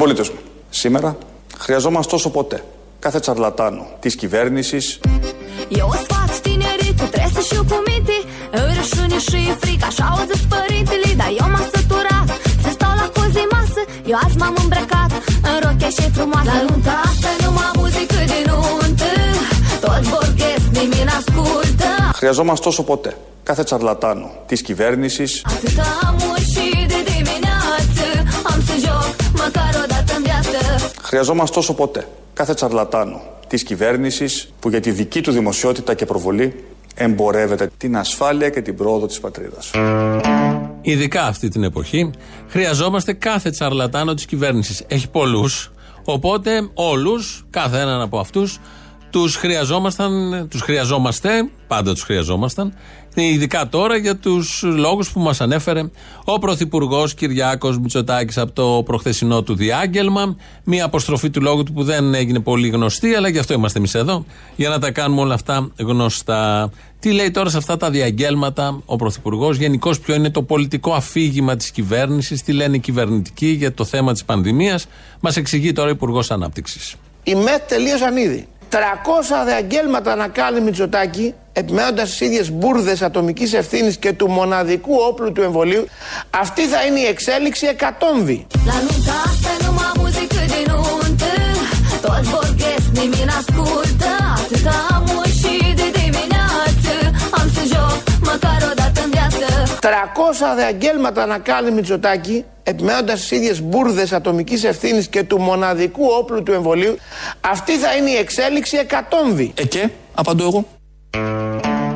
Συμπολίτε μου, σήμερα χρειαζόμαστε όσο ποτέ κάθε τσαρλατάνο τη κυβέρνηση. Eu o sfat tineritul, trebuie să știu cum minte Îi rușine și frică, așa au zis părintele Dar eu m-am săturat să stau la cozi masă Eu azi m-am îmbrăcat în rochie și frumoasă La nunta asta nu mă muzică de nuntă Toți vorbesc, nimeni n-ascultă Χρειαζόμαστε όσο ποτέ κάθε τσαρλατάνο τη κυβέρνηση. Atâta amor și de dimineață Am să joc măcar o dată în viață Χρειαζόμαστε όσο ποτέ κάθε τσαρλατάνο της κυβέρνησης που για τη δική του δημοσιότητα και προβολή εμπορεύεται την ασφάλεια και την πρόοδο της πατρίδας. Ειδικά αυτή την εποχή χρειαζόμαστε κάθε τσαρλατάνο της κυβέρνησης. Έχει πολλούς, οπότε όλους, κάθε έναν από αυτούς, τους χρειαζόμασταν, τους χρειαζόμαστε, πάντα τους χρειαζόμασταν, ειδικά τώρα για τους λόγους που μας ανέφερε ο Πρωθυπουργός Κυριάκος Μητσοτάκης από το προχθεσινό του διάγγελμα. Μια αποστροφή του λόγου του που δεν έγινε πολύ γνωστή, αλλά γι' αυτό είμαστε εμείς εδώ, για να τα κάνουμε όλα αυτά γνωστά. Τι λέει τώρα σε αυτά τα διαγγέλματα ο Πρωθυπουργός, γενικώς ποιο είναι το πολιτικό αφήγημα της κυβέρνησης, τι λένε οι κυβερνητικοί για το θέμα της πανδημίας; Μας εξηγεί τώρα ο Υπουργός Ανάπτυξης. Οι ΜΕΘ τελείωσαν ήδη. 300 διαγγέλματα να κάνει Μητσοτάκη, επιμένοντα τις ίδιες μπουρδες ατομικής ευθύνης και του μοναδικού όπλου του εμβολίου, αυτή θα είναι η εξέλιξη εκατόμβη. La 300 διαγγέλματα να κάνει Μητσοτάκη, επιμένοντα τις ίδιες μπουρδες ατομικής ευθύνης και του μοναδικού όπλου του εμβολίου, αυτή θα είναι η εξέλιξη εκατόμβη. Ε και, απαντώ εγώ.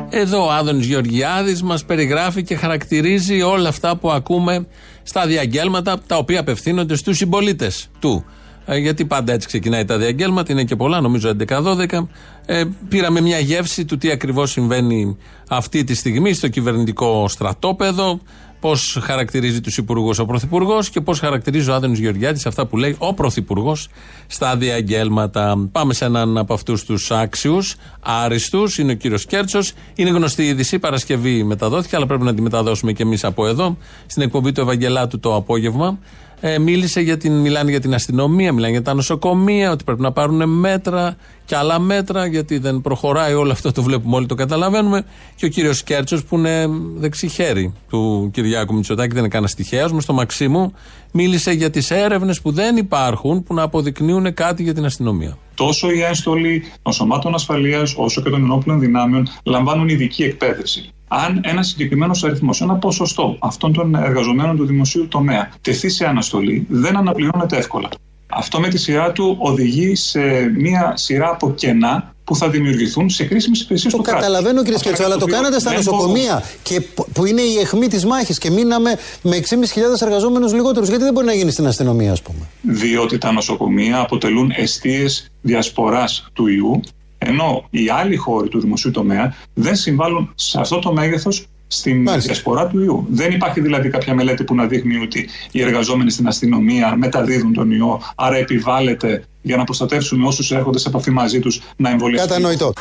Εδώ ο Άδωνης Γεωργιάδης μας περιγράφει και χαρακτηρίζει όλα αυτά που ακούμε στα διαγγέλματα τα οποία απευθύνονται στους συμπολίτες του. Ε, γιατί πάντα έτσι ξεκινάει τα διαγγέλματα, είναι και πολλά, νομίζω 11-12. Ε, πήραμε μια γεύση του τι ακριβώς συμβαίνει αυτή τη στιγμή στο κυβερνητικό στρατόπεδο, πώς χαρακτηρίζει τους υπουργούς ο Πρωθυπουργός και πώς χαρακτηρίζει ο Άδωνης Γεωργιάδη αυτά που λέει ο Πρωθυπουργός στα διαγγέλματα. Πάμε σε έναν από αυτούς τους άξιους, άριστους, είναι ο κύριος Κέρτσος. Είναι γνωστή η είδηση, Παρασκευή μεταδόθηκε, αλλά πρέπει να τη μεταδώσουμε και εμείς από εδώ, στην εκπομπή του Ευαγγελάτου το απόγευμα. Ε, μίλησε για την, μιλάνε για την αστυνομία, μιλάνε για τα νοσοκομεία, ότι πρέπει να πάρουν μέτρα και άλλα μέτρα, γιατί δεν προχωράει όλο αυτό, το βλέπουμε όλοι, το καταλαβαίνουμε. Και ο κύριος Κέρτσος, που είναι δεξί χέρι του Κυριάκου Μητσοτάκη, δεν είναι κανένας τυχαίος, με στο Μαξίμου, μίλησε για τις έρευνες που δεν υπάρχουν, που να αποδεικνύουν κάτι για την αστυνομία. Τόσο οι ένστολοι των σωμάτων ασφαλείας όσο και των ενόπλων δυνάμεων λαμβάνουν ειδική εκπαίδευση. Αν ένα συγκεκριμένος αριθμός, ένα ποσοστό αυτών των εργαζομένων του δημοσίου τομέα τεθεί σε αναστολή, δεν αναπληρώνεται εύκολα. Αυτό με τη σειρά του οδηγεί σε μία σειρά από κενά που θα δημιουργηθούν σε κρίσιμες υπηρεσίες του Το κράτους. καταλαβαίνω κύριε Αυτό Σκέτσο, είναι αλλά το οποίο κάνατε στα δεν νοσοκομεία και που- που είναι η αιχμή της μάχης και μείναμε με 6.500 εργαζόμενους λιγότερους. Γιατί δεν μπορεί να γίνει στην αστυνομία, ας πούμε; διότι τα νοσοκομεία αποτελούν αιστείες διασποράς του ιού, ενώ οι άλλοι χώροι του δημοσίου τομέα δεν συμβάλλουν σε αυτό το μέγεθος στην Μάλιστα. διασπορά του ιού. Δεν υπάρχει δηλαδή κάποια μελέτη που να δείχνει ότι οι εργαζόμενοι στην αστυνομία μεταδίδουν τον ιό, άρα επιβάλλεται για να προστατεύσουμε όσους έρχονται σε επαφή μαζί τους να εμβολιαστούν. Κατανοητό.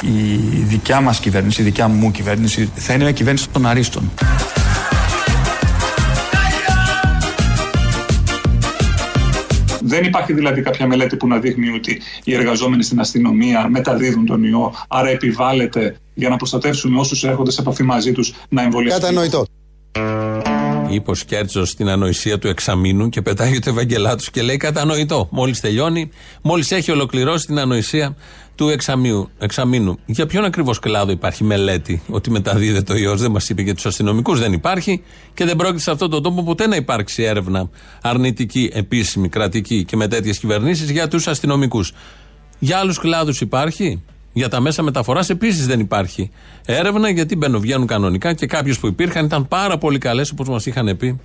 Η δικιά μας κυβέρνηση, η δικιά μου κυβέρνηση θα είναι μια κυβέρνηση των αρίστων. Δεν υπάρχει δηλαδή κάποια μελέτη που να δείχνει ότι οι εργαζόμενοι στην αστυνομία μεταδίδουν τον ιό, άρα επιβάλλεται για να προστατεύσουμε όσους έρχονται σε επαφή μαζί τους να εμβολιαστούν. Κατανοητό. Είπε ο Σκέρτσος στην ανοησία του εξαμήνου και πετάει το Ευαγγελάτου και λέει κατανοητό. Μόλις τελειώνει, μόλις έχει ολοκληρώσει την ανοησία του εξαμείου, εξαμήνου. Για ποιον ακριβώς κλάδο υπάρχει μελέτη ότι μεταδίδεται ο ιό, δεν μας είπε για τους αστυνομικούς, δεν υπάρχει και δεν πρόκειται σε αυτόν τον τόπο ποτέ να υπάρξει έρευνα αρνητική, επίσημη, κρατική και με τέτοιες κυβερνήσεις για τους αστυνομικούς. Για άλλους κλάδους υπάρχει; Για τα μέσα μεταφοράς επίσης δεν υπάρχει έρευνα γιατί μπαίνουν, βγαίνουν κανονικά και κάποιες που υπήρχαν ήταν πάρα πολύ καλές όπως μας είχαν πει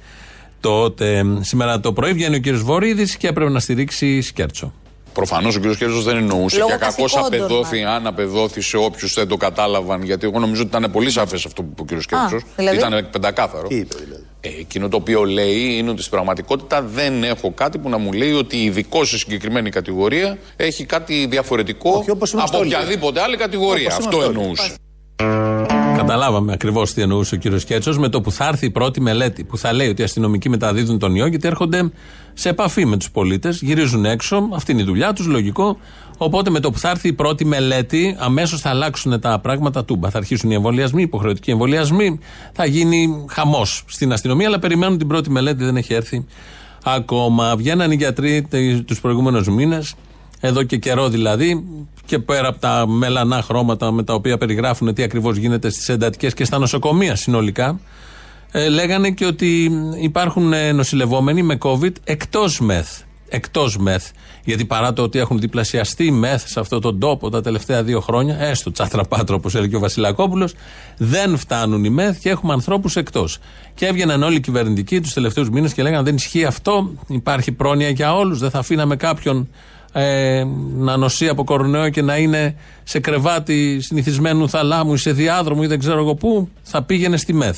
τότε. Σήμερα το πρωί βγαίνει ο κ. Βορύδης και έπρεπε να στηρίξει Σκέρτσο. Προφανώς ο κ. Κέρδο δεν εννοούσε Λόγω και κακώ καθηκόντων, απεδόθη, αν απεδόθη σε όποιους δεν το κατάλαβαν. Γιατί εγώ νομίζω ότι ήταν πολύ σαφές αυτό που είπε ο κ. Κέρδο. δηλαδή; Ήταν πεντακάθαρο. Τι είπε δηλαδή; Ε, εκείνο το οποίο λέει είναι ότι στην πραγματικότητα δεν έχω κάτι που να μου λέει ότι ειδικό σε συγκεκριμένη κατηγορία έχει κάτι διαφορετικό Όχι, όπως είμαστε από όλοι. οποιαδήποτε άλλη κατηγορία. Όπως Αυτό είμαστε όλοι. εννοούσε. Καταλάβαμε ακριβώς τι εννοούσε ο κύριος Κέτσος με το που θα έρθει η πρώτη μελέτη που θα λέει ότι οι αστυνομικοί μεταδίδουν τον ιό γιατί έρχονται σε επαφή με τους πολίτες, γυρίζουν έξω, αυτή είναι η δουλειά τους, λογικό. Οπότε με το που θα έρθει η πρώτη μελέτη, αμέσως θα αλλάξουν τα πράγματα τούμπα. Θα αρχίσουν οι εμβολιασμοί, οι υποχρεωτικοί εμβολιασμοί, θα γίνει χαμός στην αστυνομία, αλλά περιμένουν την πρώτη μελέτη, δεν έχει έρθει ακόμα. Βγαίναν οι γιατροί τους προηγούμενους μήνες, εδώ και καιρό δηλαδή, και πέρα από τα μελανά χρώματα με τα οποία περιγράφουν τι ακριβώς γίνεται στις εντατικές και στα νοσοκομεία συνολικά, ε, λέγανε και ότι υπάρχουν ε, νοσηλευόμενοι με COVID εκτός μεθ. Εκτός μεθ. Γιατί παρά το ότι έχουν διπλασιαστεί μεθ σε αυτόν τον τόπο τα τελευταία δύο χρόνια, έστω τσάθρα πάτρο όπως έλεγε ο Βασιλακόπουλος, δεν φτάνουν οι μεθ και έχουμε ανθρώπους εκτός. Και έβγαιναν όλοι οι κυβερνητικοί τους τελευταίους μήνες και λέγανε: Δεν ισχύει αυτό, υπάρχει πρόνοια για όλους, δεν θα αφήναμε κάποιον ε, να νοσεί από κορονοϊό και να είναι σε κρεβάτι συνηθισμένου θαλάμου ή σε διάδρομο ή δεν ξέρω εγώ πού, θα πήγαινε στη ΜΕΘ.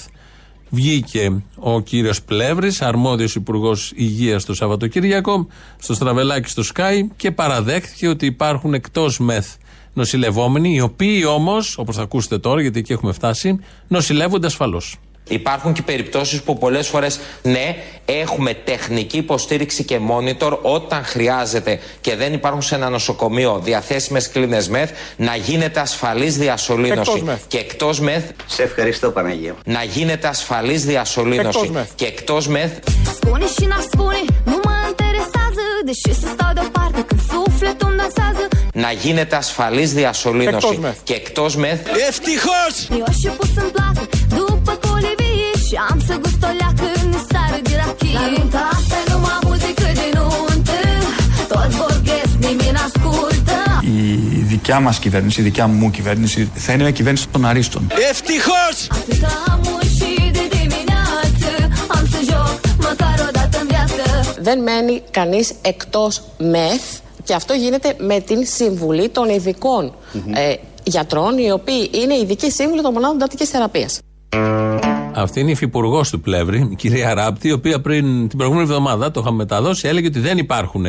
Βγήκε ο κύριος Πλεύρης, αρμόδιος υπουργός υγείας το Σαββατοκύριακο, στο Στραβελάκι στο Sky και παραδέχθηκε ότι υπάρχουν εκτός ΜΕΘ νοσηλευόμενοι, οι οποίοι όμως, όπως θα ακούσετε τώρα, γιατί εκεί έχουμε φτάσει, νοσηλεύονται ασφαλώς. Υπάρχουν και περιπτώσεις που πολλές φορές ναι έχουμε τεχνική υποστήριξη και monitor όταν χρειάζεται και δεν υπάρχουν σε ένα νοσοκομείο διαθέσιμες κλίνες μεθ να γίνεται ασφαλής διασωλήνωση. Και εκτός μεθ Σε ευχαριστώ Παναγία να γίνεται ασφαλής διασωλήνωση. Και εκτός μεθ Spune și n-aș spune, nu mă interesează Deși să stau deoparte când sufletul îmi dansează. Να γίνεται ασφαλής διασωλήνωση. Και εκτός μεθ Ευτυχώς! Eu și pus în placă după colivie Și am să gust o leacă în sară de rachie La nunta asta e numai muzică de nuntă Toți vorbesc, nimeni n-ascultă Η δικιά μα κυβέρνηση, η δικιά μου κυβέρνηση, θα είναι μια κυβέρνηση των αρίστων. Ευτυχώ! Atât am și de dimineață Am să joc măcar o dată în viață δεν μένει κανείς εκτός ΜΕΘ και αυτό γίνεται με την συμβουλή των ειδικών ε, γιατρών οι οποίοι είναι ειδικοί σύμβουλοι των μονάδων εντατικής θεραπείας. Αυτή είναι η υφυπουργός του Πλεύρη, η κυρία Ράπτη, η οποία πριν την προηγούμενη εβδομάδα, το είχαμε μεταδώσει, έλεγε ότι δεν υπάρχουν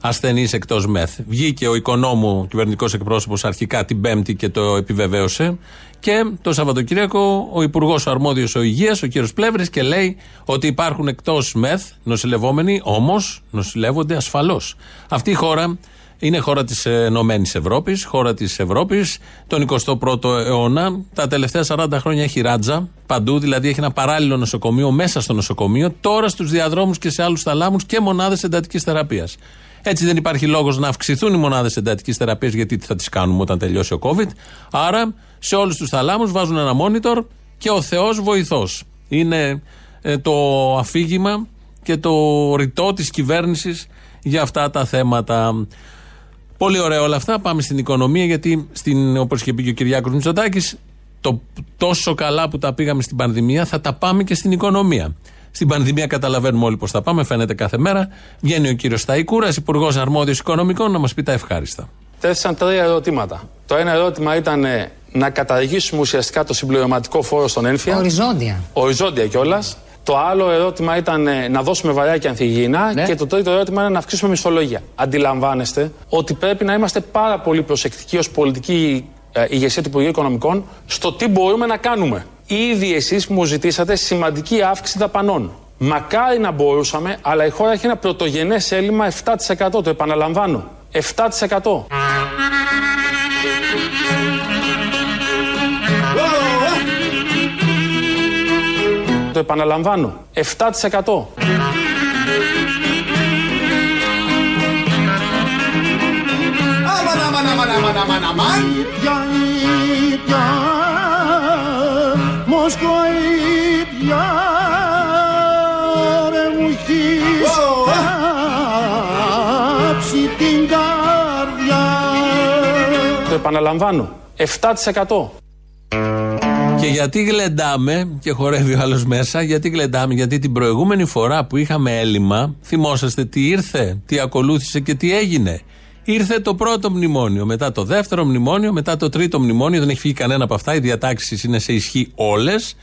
ασθενείς εκτός ΜΕΘ. Βγήκε ο οικονόμου κυβερνητικός εκπρόσωπος αρχικά την Πέμπτη και το επιβεβαίωσε. Και το Σαββατοκύριακο ο Υπουργός ο Αρμόδιος ο Υγείας, ο κ. Πλεύρης, και λέει ότι υπάρχουν εκτός ΜΕΘ νοσηλευόμενοι, όμως νοσηλεύονται ασφαλώς. Αυτή η χώρα είναι χώρα της Ενωμένης Ευρώπης, χώρα της Ευρώπης, τον 21ο αιώνα. Τα τελευταία 40 χρόνια έχει ράτζα παντού, δηλαδή έχει ένα παράλληλο νοσοκομείο μέσα στο νοσοκομείο, τώρα στους διαδρόμους και σε άλλους θαλάμους και μονάδες εντατικής θεραπείας. Έτσι δεν υπάρχει λόγος να αυξηθούν οι μονάδες εντατικής θεραπείας, γιατί τι θα τις κάνουμε όταν τελειώσει ο COVID. Άρα σε όλους τους θαλάμους βάζουν ένα monitor και ο Θεός βοηθός. Είναι ε, το αφήγημα και το ρητό της κυβέρνησης για αυτά τα θέματα. Πολύ ωραία όλα αυτά. Πάμε στην οικονομία, γιατί όπως είχε πει και ο Κυριάκος Μητσοτάκης, το τόσο καλά που τα πήγαμε στην πανδημία θα τα πάμε και στην οικονομία. Στην πανδημία καταλαβαίνουμε όλοι πώς θα πάμε, φαίνεται κάθε μέρα. Βγαίνει ο κύριος Σταϊκούρας, υπουργός αρμόδιος οικονομικών, να μας πει τα ευχάριστα. Τέθησαν τρία ερωτήματα. Το ένα ερώτημα ήταν ε, να καταργήσουμε ουσιαστικά το συμπληρωματικό φόρο στον ένφια. Οριζόντια. Οριζόντια κιόλας. Το άλλο ερώτημα ήταν ε, να δώσουμε βαριά και ανθυγιεινά. Ναι. Και το τρίτο ερώτημα είναι να αυξήσουμε μισθολογία. Αντιλαμβάνεστε ότι πρέπει να είμαστε πάρα πολύ προσεκτικοί ως πολιτική ε, ηγεσία του Υπουργείου Οικονομικών στο τι μπορούμε να κάνουμε. Ήδη εσείς μου ζητήσατε σημαντική αύξηση δαπανών. Μακάρι να μπορούσαμε, αλλά η χώρα έχει ένα πρωτογενές έλλειμμα 7%. Το επαναλαμβάνω. 7%. Κάψει την καρδιά. Το επαναλαμβάνω. 7%. Και γιατί γλεντάμε, και χορεύει ο άλλος μέσα, γιατί γλεντάμε, γιατί την προηγούμενη φορά που είχαμε έλλειμμα, θυμόσαστε τι ήρθε, τι ακολούθησε και τι έγινε. Ήρθε το πρώτο μνημόνιο, μετά το δεύτερο μνημόνιο, μετά το τρίτο μνημόνιο, δεν έχει φύγει κανένα από αυτά, οι διατάξεις είναι σε ισχύ όλες.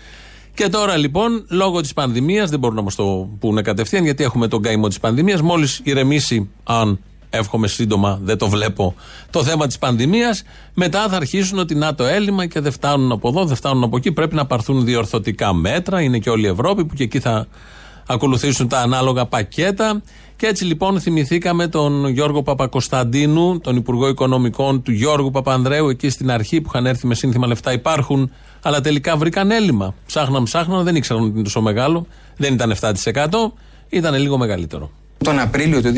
Και τώρα λοιπόν, λόγω της πανδημίας, δεν μπορούν να μα το πούνε κατευθείαν, γιατί έχουμε τον καημό της πανδημίας. Μόλις ηρεμήσει, αν εύχομαι σύντομα, δεν το βλέπω, το θέμα της πανδημίας. Μετά θα αρχίσουν ότι να το έλλειμμα και δεν φτάνουν από εδώ, δεν φτάνουν από εκεί. Πρέπει να πάρθουν διορθωτικά μέτρα. Είναι και όλη η Ευρώπη που και εκεί θα ακολουθήσουν τα ανάλογα πακέτα. Και έτσι λοιπόν θυμηθήκαμε τον Γιώργο Παπακοσταντίνου, τον Υπουργό Οικονομικών του Γιώργου Παπανδρέου, εκεί στην αρχή που είχαν έρθει με σύνθημα λεφτά υπάρχουν, αλλά τελικά βρήκαν έλλειμμα. Ψάχναν, ψάχναν, δεν ήξεραν ότι είναι τόσο μεγάλο. Δεν ήταν 7%, ήταν λίγο μεγαλύτερο. Τον Απρίλιο του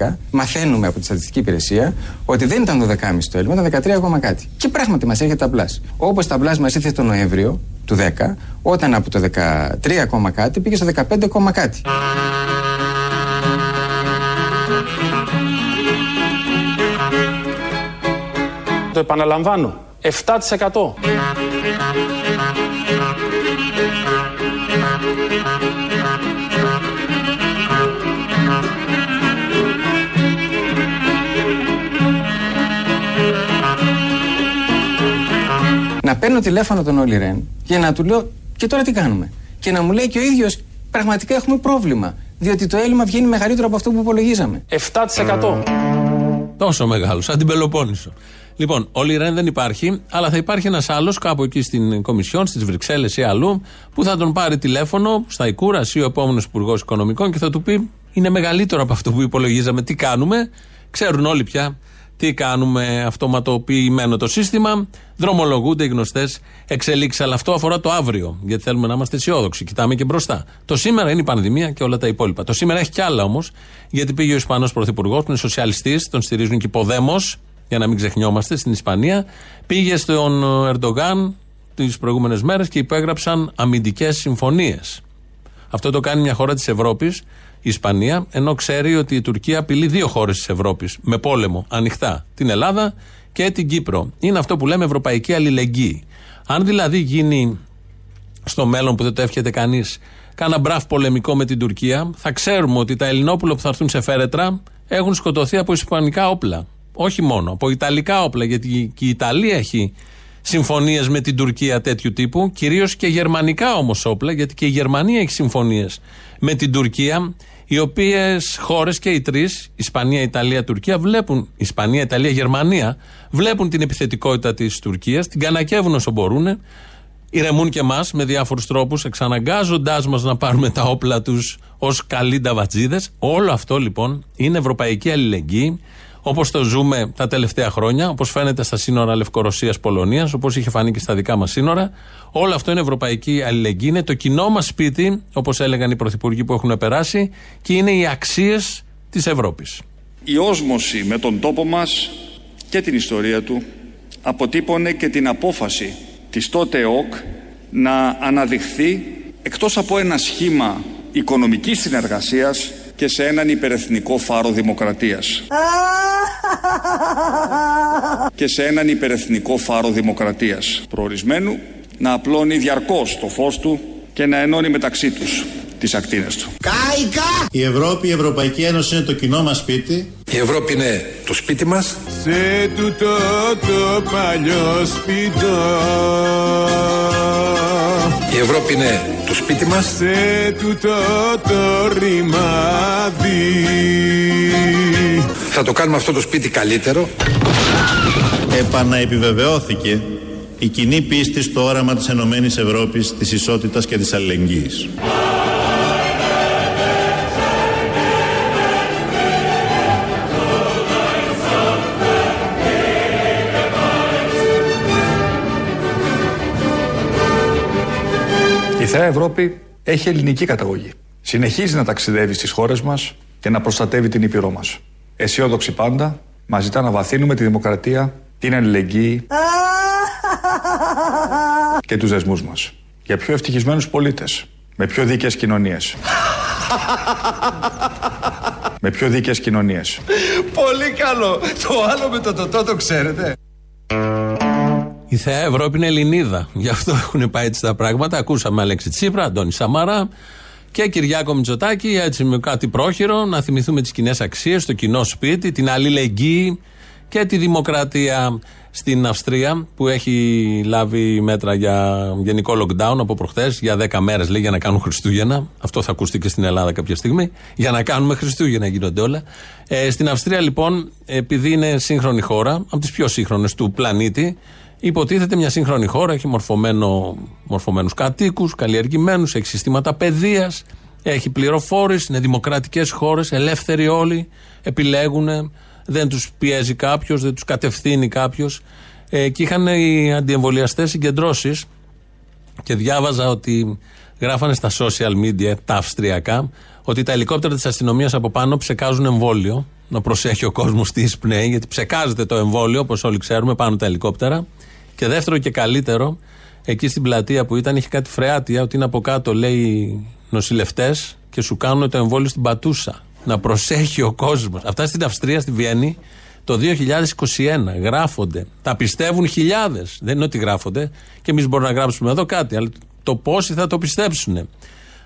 2010 μαθαίνουμε από τη Στατιστική Υπηρεσία ότι δεν ήταν το 12,5 το έλλειμμα, ήταν 13 ακόμα κάτι. Και πράγματι μας έρχεται ταμπλάς. Όπως ταμπλάς μας ήρθε το Νοέμβριο του 10, όταν από το 13 ακόμα κάτι πήγε στο 15 ακόμα κάτι. Το επαναλαμβάνω. 7%. Παίρνω τηλέφωνο τον Όλυ Ρεν για να του λέω και τώρα τι κάνουμε; Και να μου λέει και ο ίδιος πραγματικά έχουμε πρόβλημα. Διότι το έλλειμμα βγαίνει μεγαλύτερο από αυτό που υπολογίζαμε. 7%. Τόσο μεγάλος, σαν την Πελοπόννησο. Λοιπόν, ο Λιρέν δεν υπάρχει, αλλά θα υπάρχει ένας άλλος κάπου εκεί στην Κομισιόν, στις Βρυξέλλες ή αλλού, που θα τον πάρει τηλέφωνο στα Ικούρα ή ο επόμενος Υπουργός Οικονομικών και θα του πει: Είναι μεγαλύτερο από αυτό που υπολογίζαμε. Τι κάνουμε; Ξέρουν όλοι πια τι κάνουμε, αυτοματοποιημένο το σύστημα. Δρομολογούνται οι γνωστές εξελίξεις. Αλλά αυτό αφορά το αύριο, γιατί θέλουμε να είμαστε αισιόδοξοι. Κοιτάμε και μπροστά. Το σήμερα είναι η πανδημία και όλα τα υπόλοιπα. Το σήμερα έχει κι άλλα όμως, γιατί πήγε ο Ισπανός Πρωθυπουργός, που είναι σοσιαλιστής, τον στηρίζουν και υποδέμο, για να μην ξεχνιόμαστε, στην Ισπανία. Πήγε στον Ερντογάν τις προηγούμενες μέρες και υπέγραψαν αμυντικές συμφωνίες. Αυτό το κάνει μια χώρα της Ευρώπης, η Ισπανία, ενώ ξέρει ότι η Τουρκία απειλεί δύο χώρες της Ευρώπης με πόλεμο ανοιχτά. Την Ελλάδα και την Κύπρο. Είναι αυτό που λέμε ευρωπαϊκή αλληλεγγύη. Αν δηλαδή γίνει στο μέλλον που δεν το εύχεται κανείς, κάνα μπραφ πολεμικό με την Τουρκία, θα ξέρουμε ότι τα Ελληνόπουλα που θα έρθουν σε φέρετρα έχουν σκοτωθεί από ισπανικά όπλα. Όχι μόνο, από ιταλικά όπλα, γιατί και η Ιταλία έχει συμφωνίες με την Τουρκία τέτοιου τύπου, κυρίως και γερμανικά όμως όπλα, γιατί και η Γερμανία έχει συμφωνίες με την Τουρκία, οι οποίες χώρες και οι τρεις, Ισπανία, Ιταλία, Τουρκία, βλέπουν, Ισπανία, Ιταλία, Γερμανία, βλέπουν την επιθετικότητα της Τουρκίας, την κανακεύουν όσο μπορούν, ηρεμούν και εμάς με διάφορους τρόπους, εξαναγκάζοντάς μας να πάρουμε τα όπλα τους ως καλοί νταβατζίδες. Όλο αυτό λοιπόν είναι ευρωπαϊκή αλληλεγγύη Όπως το ζούμε τα τελευταία χρόνια, όπως φαίνεται στα σύνορα Λευκορωσία-Πολωνία, όπως είχε φανεί και στα δικά μας σύνορα. Όλο αυτό είναι ευρωπαϊκή αλληλεγγύη. Είναι το κοινό μας σπίτι, όπως έλεγαν οι πρωθυπουργοί που έχουν περάσει, και είναι οι αξίες της Ευρώπης. Η όσμωση με τον τόπο μας και την ιστορία του αποτύπωνε και την απόφαση της τότε ΕΟΚ να αναδειχθεί εκτός από ένα σχήμα οικονομικής συνεργασίας και σε έναν υπερεθνικό φάρο δημοκρατίας. και σε έναν υπερεθνικό φάρο δημοκρατίας προορισμένου να απλώνει διαρκώς το φως του και να ενώνει μεταξύ τους τις ακτίνες του. Κάικα! Η Ευρώπη, η Ευρωπαϊκή Ένωση είναι το κοινό μας σπίτι. Η Ευρώπη είναι το σπίτι μας. Σε τούτο το παλιό σπίτι Η Ευρώπη είναι το σπίτι μας. Σε τούτο το ρημάδι Θα το κάνουμε αυτό το σπίτι καλύτερο. Επαναεπιβεβαιώθηκε η κοινή πίστη στο όραμα της Ενωμένης Ευρώπης, της ισότητας και της αλληλεγγύης. Η Θεά Ευρώπη έχει ελληνική καταγωγή. Συνεχίζει να ταξιδεύει στις χώρες μας και να προστατεύει την Ήπειρό μας. Αισιόδοξη πάντα, μας ζητά να βαθύνουμε τη δημοκρατία, την αλληλεγγύη και τους δεσμούς μας. Για πιο ευτυχισμένους πολίτες, με πιο δίκαιες κοινωνίες. με πιο δίκαιες κοινωνίες. Πολύ καλό Το άλλο με το τοτό το ξέρετε Η Θεά Ευρώπη είναι Ελληνίδα. Γι' αυτό έχουν πάει έτσι τα πράγματα. Ακούσαμε Αλέξη Τσίπρα, Αντώνη Σαμάρα και Κυριάκο Μητσοτάκη, έτσι με κάτι πρόχειρο, να θυμηθούμε τις κοινές αξίες, το κοινό σπίτι, την αλληλεγγύη και τη δημοκρατία. στην Αυστρία που έχει λάβει μέτρα για γενικό lockdown από προχθές για 10 μέρες λέει για να κάνουν Χριστούγεννα. Αυτό θα ακουστεί και στην Ελλάδα κάποια στιγμή. Για να κάνουμε Χριστούγεννα γίνονται όλα. Ε, στην Αυστρία λοιπόν, επειδή είναι σύγχρονη χώρα, από τις πιο σύγχρονες του πλανήτη, υποτίθεται μια σύγχρονη χώρα, έχει μορφωμένο, μορφωμένους κατοίκους, καλλιεργημένους, έχει συστήματα παιδείας, έχει πληροφόρηση, είναι δημοκρατικές χώρες, ελεύθεροι όλοι, επιλέγουν, δεν τους πιέζει κάποιος, δεν τους κατευθύνει κάποιος. Ε, και είχαν οι αντιεμβολιαστές συγκεντρώσεις και διάβαζα ότι γράφανε στα social media, τα αυστριακά, ότι τα ελικόπτερα της αστυνομίας από πάνω ψεκάζουν εμβόλιο. Να προσέχει ο κόσμος τι εισπνέει, γιατί ψεκάζεται το εμβόλιο, όπως όλοι ξέρουμε, πάνω τα ελικόπτερα. Και δεύτερο και καλύτερο, εκεί στην πλατεία που ήταν, είχε κάτι φρεάτια, ότι είναι από κάτω, λέει νοσηλευτές και σου κάνουν το εμβόλιο στην πατούσα. Να προσέχει ο κόσμος. Αυτά στην Αυστρία, στη Βιέννη, το 2021 γράφονται. Τα πιστεύουν χιλιάδες. Δεν είναι ότι γράφονται. Και εμείς μπορούμε να γράψουμε εδώ κάτι. Αλλά το πόσοι θα το πιστέψουν.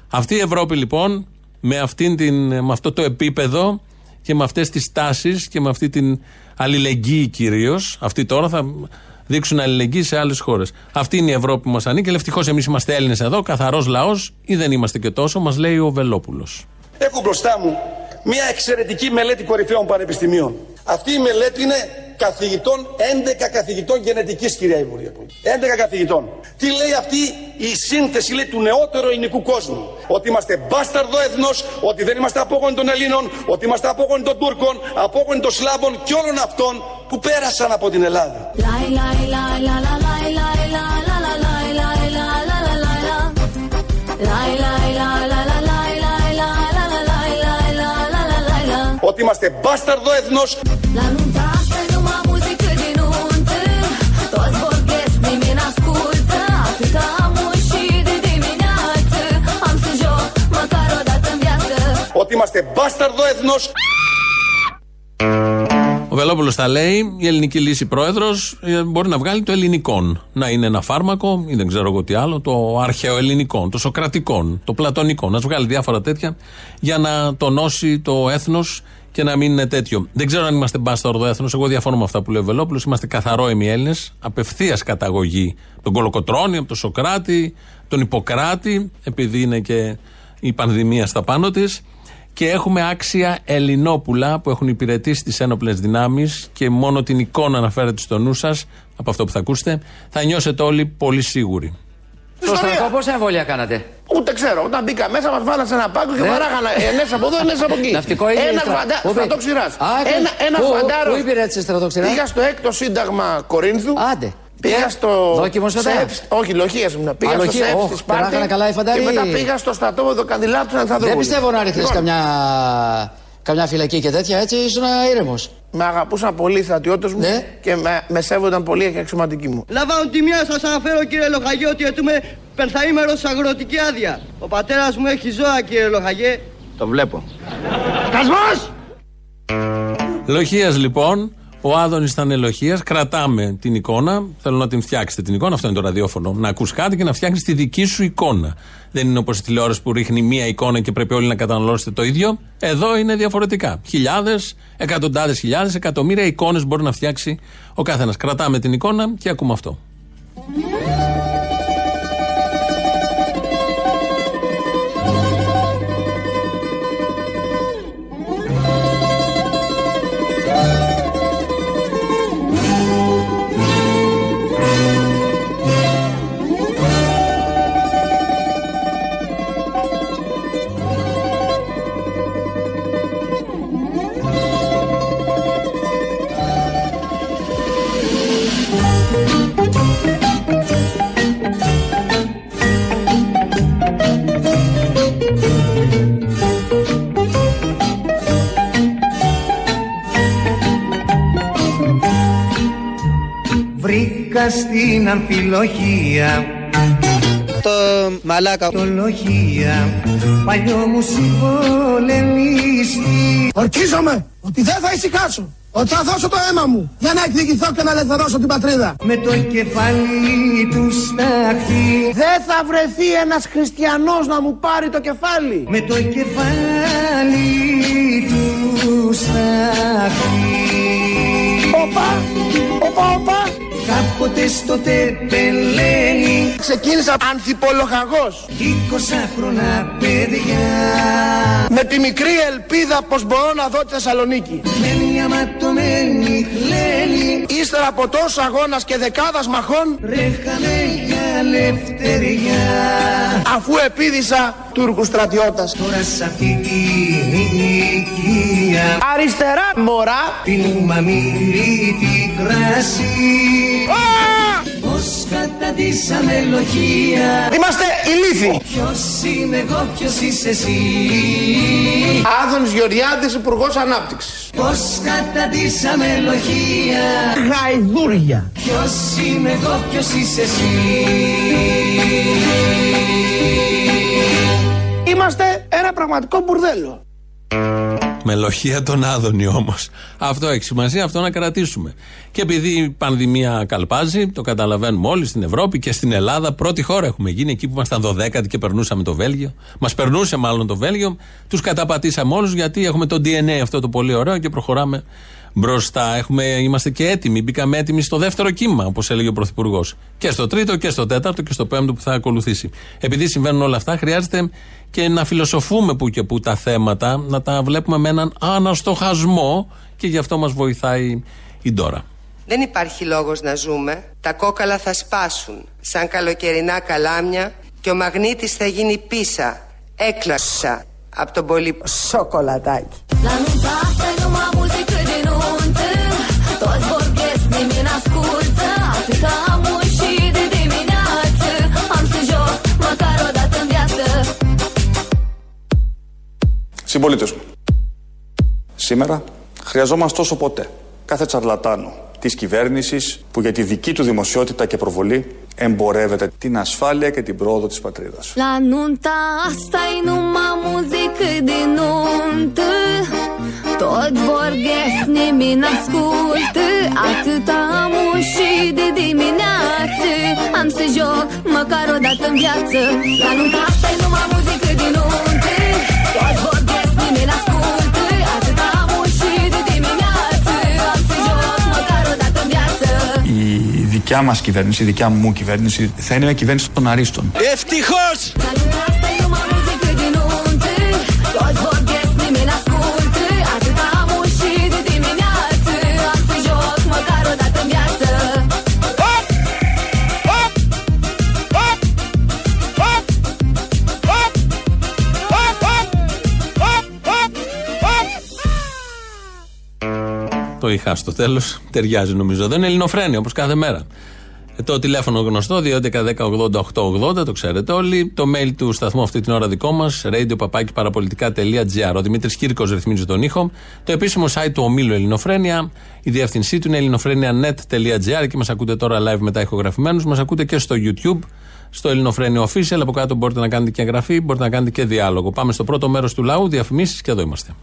Αυτή η Ευρώπη λοιπόν, με, αυτήν την, με αυτό το επίπεδο και με αυτές τις τάσεις και με αυτή την αλληλεγγύη κυρίως, αυτή τώρα θα δείξουν αλληλεγγύη σε άλλες χώρες. Αυτή είναι η Ευρώπη που μας ανήκει. Ευτυχώς εμείς είμαστε Έλληνες εδώ, καθαρός λαός, ή δεν είμαστε και τόσο, μας λέει ο Βελόπουλος. Έχω μπροστά μου μια εξαιρετική μελέτη κορυφαίων πανεπιστημίων. Αυτή η μελέτη είναι καθηγητών, 11 καθηγητών γενετικής κυρία Υπουργέ. 11 καθηγητών. Τι λέει αυτή η σύνθεση λέει, του νεότερου ελληνικού κόσμου. Ότι είμαστε μπάσταρδο έθνος, ότι δεν είμαστε απόγονοι των Ελλήνων, ότι είμαστε απόγονοι των Τούρκων, απόγονοι των Σλάβων και όλων αυτών που πέρασαν από την Ελλάδα. Ότι είμαστε μπάσταρδο έθνος. Ότι είμαστε μπάσταρδο έθνος. Ο Βελόπουλος τα λέει, η ελληνική λύση πρόεδρος μπορεί να βγάλει το ελληνικό. Να είναι ένα φάρμακο ή δεν ξέρω εγώ τι άλλο, το αρχαιοελληνικό, το σοκρατικό, το πλατωνικό. Να βγάλει διάφορα τέτοια για να τονώσει το έθνος και να μην είναι τέτοιο. Δεν ξέρω αν είμαστε μπάσταρδο έθνος. Εγώ διαφωνώ με αυτά που λέει ο Βελόπουλος. Είμαστε καθαρό εμείς Έλληνες, απευθείας καταγωγή. Τον Κολοκοτρόνη, από τον Σοκράτη, τον Ιπποκράτη, επειδή είναι και η πανδημία στα πάνω της και έχουμε άξια Ελληνόπουλα που έχουν υπηρετήσει τις ένοπλες δυνάμεις και μόνο την εικόνα να φέρετε στο νου σας, από αυτό που θα ακούσετε, θα νιώσετε όλοι πολύ σίγουροι. Στο στρατό πόσα εμβόλια κάνατε; Ούτε ξέρω. Όταν μπήκα μέσα, μας βάλανε σε ένα πάγκο και ναι. βαράγανε ενές από εδώ, ενές από εκεί. Ναυτικό ή Ένα φαντα... στρατόξυρα. Ένα, ένα φαντάρο. Πού υπηρέτησε στρατόξυρα. Πήγα στο έκτο σύνταγμα Κορίνθου. Άντε. Πήγα στο. Δόκιμος Όχι, λοχεία ήμουν. Πήγα στο ΣΕΦ της Σπάρτη. καλά οι φαντάροι. Και μετά πήγα στο στρατόπεδο Καντιλάπ του Ανθαδρού. Δεν πιστεύω να ρίχνεις λοιπόν. καμιά. Καμιά φυλακή και τέτοια, έτσι ήσουν ήρεμος. Με αγαπούσαν πολύ οι στρατιώτες μου ναι. και με, με σέβονταν πολύ οι αξιωματικοί μου. Λαμβάνω τη μία, σας αναφέρω κύριε Λοχαγέ ότι αιτούμε πενθαήμερος αγροτική άδεια. Ο πατέρας μου έχει ζώα κύριε Λοχαγέ. Το βλέπω. Κασμός! Λοχεία λοιπόν, ο Άδωνης ήταν ελοχίας. Κρατάμε την εικόνα. Θέλω να την φτιάξετε την εικόνα. Αυτό είναι το ραδιόφωνο. Να ακούς κάτι και να φτιάξει τη δική σου εικόνα. Δεν είναι όπως η τηλεόραση που ρίχνει μία εικόνα και πρέπει όλοι να καταναλώσετε το ίδιο. Εδώ είναι διαφορετικά. Χιλιάδες, εκατοντάδες χιλιάδες, εκατομμύρια εικόνες μπορεί να φτιάξει ο καθένας. Κρατάμε την εικόνα και ακούμε αυτό. Βρήκα στην αμφιλοχία Το μαλάκα Το λοχεία Παλιό μου συμπολεμίστη Ορκίζομαι ότι δεν θα ησυχάσω ότι θα δώσω το αίμα μου για να εκδικηθώ και να ελευθερώσω την πατρίδα. Με το κεφάλι του στάχτη Δεν θα βρεθεί ένας χριστιανός να μου πάρει το κεφάλι. Με το κεφάλι του στάχτη Οπα, οπα, οπα. Στο τεπελένι Ξεκίνησα ανθιπολογαγός 20 χρονά παιδιά Με τη μικρή ελπίδα πως μπορώ να δω τη Θεσσαλονίκη. Με μια ματωμένη χλένη Ύστερα από τόσο αγώνας και δεκάδας μαχών Ρέχαμε για ελευθεριά Αφού επίδησα Τούρκους στρατιώτας Τώρα σ' αυτή την ηλικία. Αριστερά μωρά. Πίνουμε αμύλητη κράση Πώς καταντήσαμε λογία; Είμαστε ηλίθιοι. Ποιος είμαι εγώ, ποιος είσαι εσύ; Άδωνης Γεωργιάδης Υπουργός Ανάπτυξης. Πώς καταντήσαμε λογία; Γαϊδούρια. Ποιος είμαι εγώ, ποιος είσαι εσύ; Είμαστε ένα πραγματικό μπουρδέλο Με λοχεία τον Άδωνη όμως. Αυτό έχει σημασία, αυτό να κρατήσουμε. Και επειδή η πανδημία καλπάζει, το καταλαβαίνουμε όλοι στην Ευρώπη και στην Ελλάδα. Πρώτη χώρα έχουμε γίνει εκεί που ήμασταν 12 και περνούσαμε το Βέλγιο. Μας περνούσε μάλλον το Βέλγιο. Τους καταπατήσαμε όλους γιατί έχουμε το DNA αυτό το πολύ ωραίο και προχωράμε μπροστά. Έχουμε, είμαστε και έτοιμοι. Μπήκαμε έτοιμοι στο δεύτερο κύμα, όπως έλεγε ο Πρωθυπουργός. Και στο τρίτο και στο τέταρτο και στο πέμπτο που θα ακολουθήσει. Επειδή συμβαίνουν όλα αυτά, χρειάζεται και να φιλοσοφούμε που και που τα θέματα, να τα βλέπουμε με έναν αναστοχασμό και γι' αυτό μας βοηθάει η Ντόρα. Δεν υπάρχει λόγος να ζούμε. Τα κόκαλα θα σπάσουν σαν καλοκαιρινά καλάμια και ο μαγνήτης θα γίνει πίσα, έκλασα από τον πολύ σοκολατάκι. Συμπολίτε μου. Σήμερα χρειαζόμαστε όσο ποτέ κάθε τσαρλατάνο της κυβέρνησης που για τη δική του δημοσιότητα και προβολή εμπορεύεται την ασφάλεια και την πρόοδο της πατρίδας. Δικιά μας κυβέρνηση, η δικιά μου κυβέρνηση, θα είναι μια κυβέρνηση των αρίστων. Ευτυχώς! Το είχα στο τέλος. Ταιριάζει νομίζω. Δεν είναι ελληνοφρένη όπως κάθε μέρα. Ε, Το τηλέφωνο γνωστό, 2.11.10.80.880, το ξέρετε όλοι. Το mail του σταθμού αυτή την ώρα δικό μας, radio.parapolitica.gr. Ο Δημήτρης Κύρκος ρυθμίζει τον ήχο. Το επίσημο site του ομίλου Ελληνοφρένια. Η διεύθυνσή του είναι ελληνοφρένια.net.gr και μας ακούτε τώρα live μετά ηχογραφημένους. Μας ακούτε και στο YouTube, στο Ελληνοφρένιο Official. Από κάτω μπορείτε να κάνετε και εγγραφή, μπορείτε να κάνετε και διάλογο. Πάμε στο πρώτο μέρος του λαού, διαφημίσεις και εδώ είμαστε.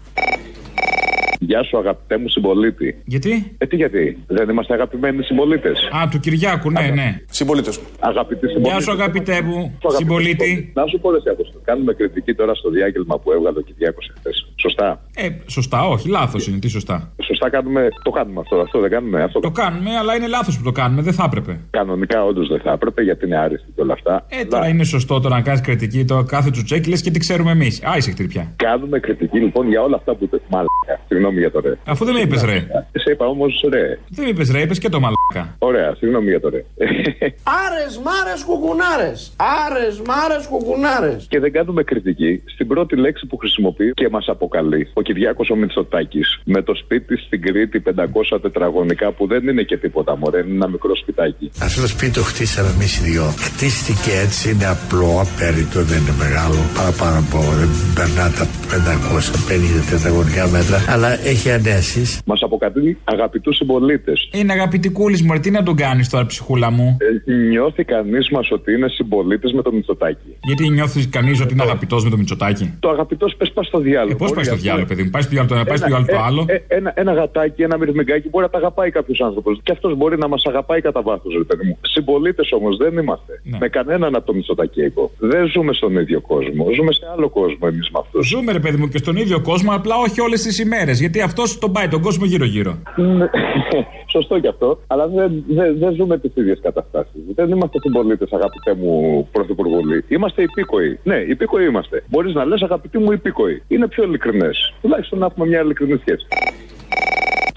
Γεια σου, αγαπητέ μου συμπολίτη. Γιατί; Ε, τι γιατί, δεν είμαστε αγαπημένοι συμπολίτες. Α, του Κυριάκου, ναι, ναι. Συμπολίτες μου. Αγαπητοί συμπολίτε. Γεια σου, αγαπητέ μου, συμπολίτη. Να σου πω, δεν σε Κάνουμε κριτική τώρα στο διάγγελμα που έβγαλε ο Κυριάκος εχθές. Σωστά; Ε, σωστά, όχι, λάθος είναι. Τι σωστά. Σωστά κάνουμε. Το κάνουμε αυτό, αυτό δεν κάνουμε. Αυτό Το κάνουμε, αλλά είναι λάθος που το κάνουμε. Δεν θα έπρεπε. Κανονικά όντως δεν θα έπρεπε γιατί είναι άριστη και όλα αυτά. Ε, τώρα είναι σωστό τώρα να κάνεις κριτική το κάθε τσουτσέκι, λες και τι ξέρουμε εμείς. Α, είσαι χτυπιά. Κάνουμε κριτική λοιπόν για όλα αυτά που. Μαλάκα. Συγγνώμη για το ρε. Αφού δεν με είπες ρε. Σε είπα όμως ρε. Δεν με είπες ρε, είπες και το μαλάκα. Ωραία, συγγνώμη για το ρε. Άρες μάρες κουκουνάρες Άρες μάρες κουκουνάρες Και δεν κάνουμε κριτική στην πρώτη λέξη που χρησιμοποιεί και μας αποκαλεί ο Κυριάκος ο Μητσοτάκης με το σπίτι στην Κρήτη 500 τετραγωνικά που δεν είναι και τίποτα μωρέ, είναι ένα μικρό σπιτάκι. Αυτό το σπίτι το χτίσαμε εμείς οι δυο. Χτίστηκε έτσι, είναι απλό, απέριτο, δεν είναι μεγάλο. Παραπάνω από δεν περνά τα 550 τετραγωνικά μέτρα, αλλά έχει ανέσει. Μας αποκαλεί αγαπητούς συμπολίτες. Είναι αγαπητικούλης μου, ρε, τι να τον κάνεις τώρα, ψυχούλα μου; Ε, νιώθει κανείς μας ότι είναι συμπολίτες με το Μητσοτάκη. Γιατί νιώθεις κανείς ότι είναι αγαπητός με το Μητσοτάκι. Το αγαπητός πες πας στο διάλογο. Ε, πώς πάει στο διάλογο, παιδί παιδί μου. Πάει στο άλλο το ένα, πάει στο άλλο το ε, άλλο. ε, ένα, ένα γατάκι, ένα μυρμηγκάκι μπορεί να τα αγαπάει κάποιος άνθρωπος. Και αυτός μπορεί να μας αγαπάει κατά βάθος, ρε παιδί μου. Συμπολίτες όμως δεν είμαστε. Ναι. Με κανέναν από το Μητσοτακέικο. Δεν ζούμε στον ίδιο κόσμο. Ζούμε σε άλλο κόσμο εμείς με αυτούς. Ζούμε, ρε παιδί μου, και στον ίδιο κόσμο, απλά όχι όλες τις ημέρες. Γιατί αυτός τον πάει τον κόσμο γύρω-γύρω. Ναι. Σωστό κι αυτό, αλλά δεν, δεν, δεν ζούμε τις ίδιες καταστάσεις. Δεν είμαστε συμπολίτες, αγαπητέ μου Πρωθυπουργούλη. Είμαστε υπήκοοι. Ναι, υπήκοοι είμαστε. Μπορείς να λες, αγαπητοί μου υπήκοοι. Είναι πιο ειλικρινές. Τουλάχιστον να έχουμε μια ειλικρινή σχέση.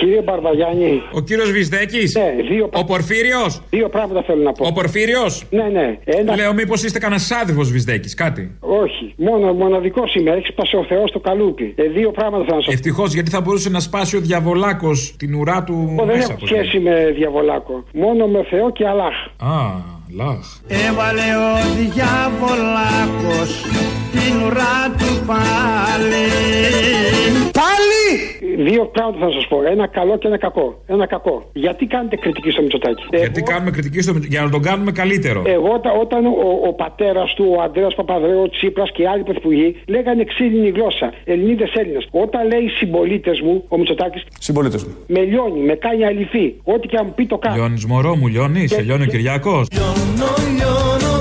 Κύριε Μπαρβαγιάννη. Ο κύριος Βυσδέκης. Ναι, δύο Ο Πορφύριος. Δύο πράγματα θέλω να πω. Ο Πορφύριος. Ναι, ναι. Ένα... Λέω, μήπως είστε κανένας άδερφο Βυσδέκης, κάτι. Όχι. Μόνο μοναδικός είμαι. Έχεις σπάσει ο Θεός το καλούπι. Ε, δύο πράγματα θέλω να σα πω. Ευτυχώς γιατί θα μπορούσε να σπάσει ο διαβολάκος την ουρά του Εγώ δεν μέσα έχω από σχέση με διαβολάκο. Μόνο με Θεό και Αλάχ. Α, λαχ. Έβαλε ο διαβολάκος την ουρά του πάλι Πάλι! Δύο πράγματα θα σας πω. Ένα καλό και ένα κακό. Ένα κακό. Γιατί κάνετε κριτική στο Μητσοτάκι. Γιατί κάνουμε κριτική στο Για να τον κάνουμε καλύτερο. Εγώ όταν, όταν ο, ο πατέρας του, ο Αντρέα Παπαδρέου, ο Τσίπρας και οι άλλοι πρωθυπουργοί λέγανε ξύλινη γλώσσα. Ελληνίδες Έλληνες. Όταν λέει συμπολίτες μου, ο Μητσοτάκης, Συμπολίτες μου. με λιώνει, με κάνει αληθή. Ό,τι και αν μου πει το κάνω. Λιώνεις μωρό μου, λιώνεις. Σε λιώνει ο Κυριακό. Λιώνω, λιώνω,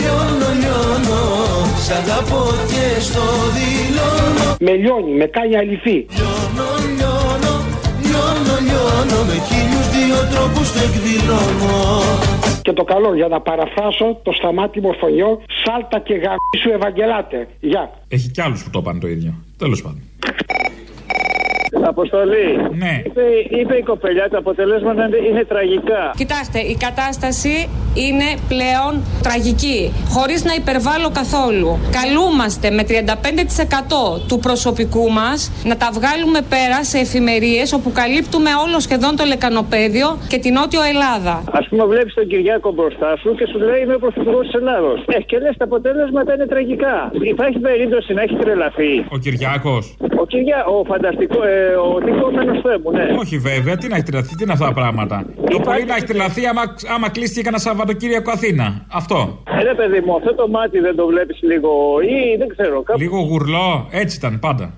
λιώνω, λιώνω Σ' αγαπώ και στο δηλώνω Με λιώνει, με κάνει αληθή. Λιώνω, λιώνω, λιώνω, λιώνω Με χίλιους δύο τρόπους το εκδηλώνω Και το καλό, για να παραφράσω το σταμάτη μορφωνιό, σάλτα και γαμίσου Ευαγγελάτε. Γεια. Έχει κι άλλους που το πάνε το ίδιο. Τέλος πάντων. Αποστολή. Ναι. Είπε, είπε η κοπελιά, τα αποτελέσματα είναι- είναι τραγικά. Κοιτάξτε, η κατάσταση είναι πλέον τραγική. Χωρίς να υπερβάλλω καθόλου. Καλούμαστε με 35% του προσωπικού μας να τα βγάλουμε πέρα σε εφημερίες όπου καλύπτουμε όλο σχεδόν το λεκανοπέδιο και την Νότιο Ελλάδα. Α πούμε, βλέπεις τον Κυριάκο μπροστά σου και σου λέει Είμαι ο πρωθυπουργός της Ελλάδος. Ε, και λες τα αποτέλεσματα είναι τραγικά. Υπάρχει περίπτωση να έχει τρελαθεί. Ο Κυριακό. Ο Κυριά, ο φανταστικό, ε, ο τυχόμενο Θέμου, ναι. Όχι βέβαια, τι να έχει τρελαθεί, τι είναι αυτά τα πράγματα. Το πρωί να έχει τρελαθεί άμα, άμα κλείστηκε κανένα Σαββατοκύριακο Αθήνα. Αυτό. Ε, ρε παιδί μου, αυτό το μάτι δεν το βλέπεις λίγο ή δεν ξέρω. Κάπου... Λίγο γουρλό, έτσι ήταν πάντα.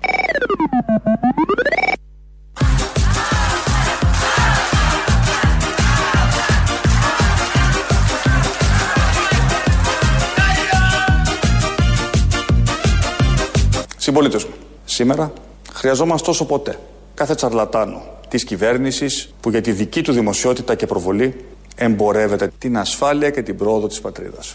Συμπολίτες μου, σήμερα χρειαζόμαστε όσο ποτέ κάθε τσαρλατάνο της κυβέρνησης που για τη δική του δημοσιότητα και προβολή εμπορεύεται την ασφάλεια και την πρόοδο της πατρίδας.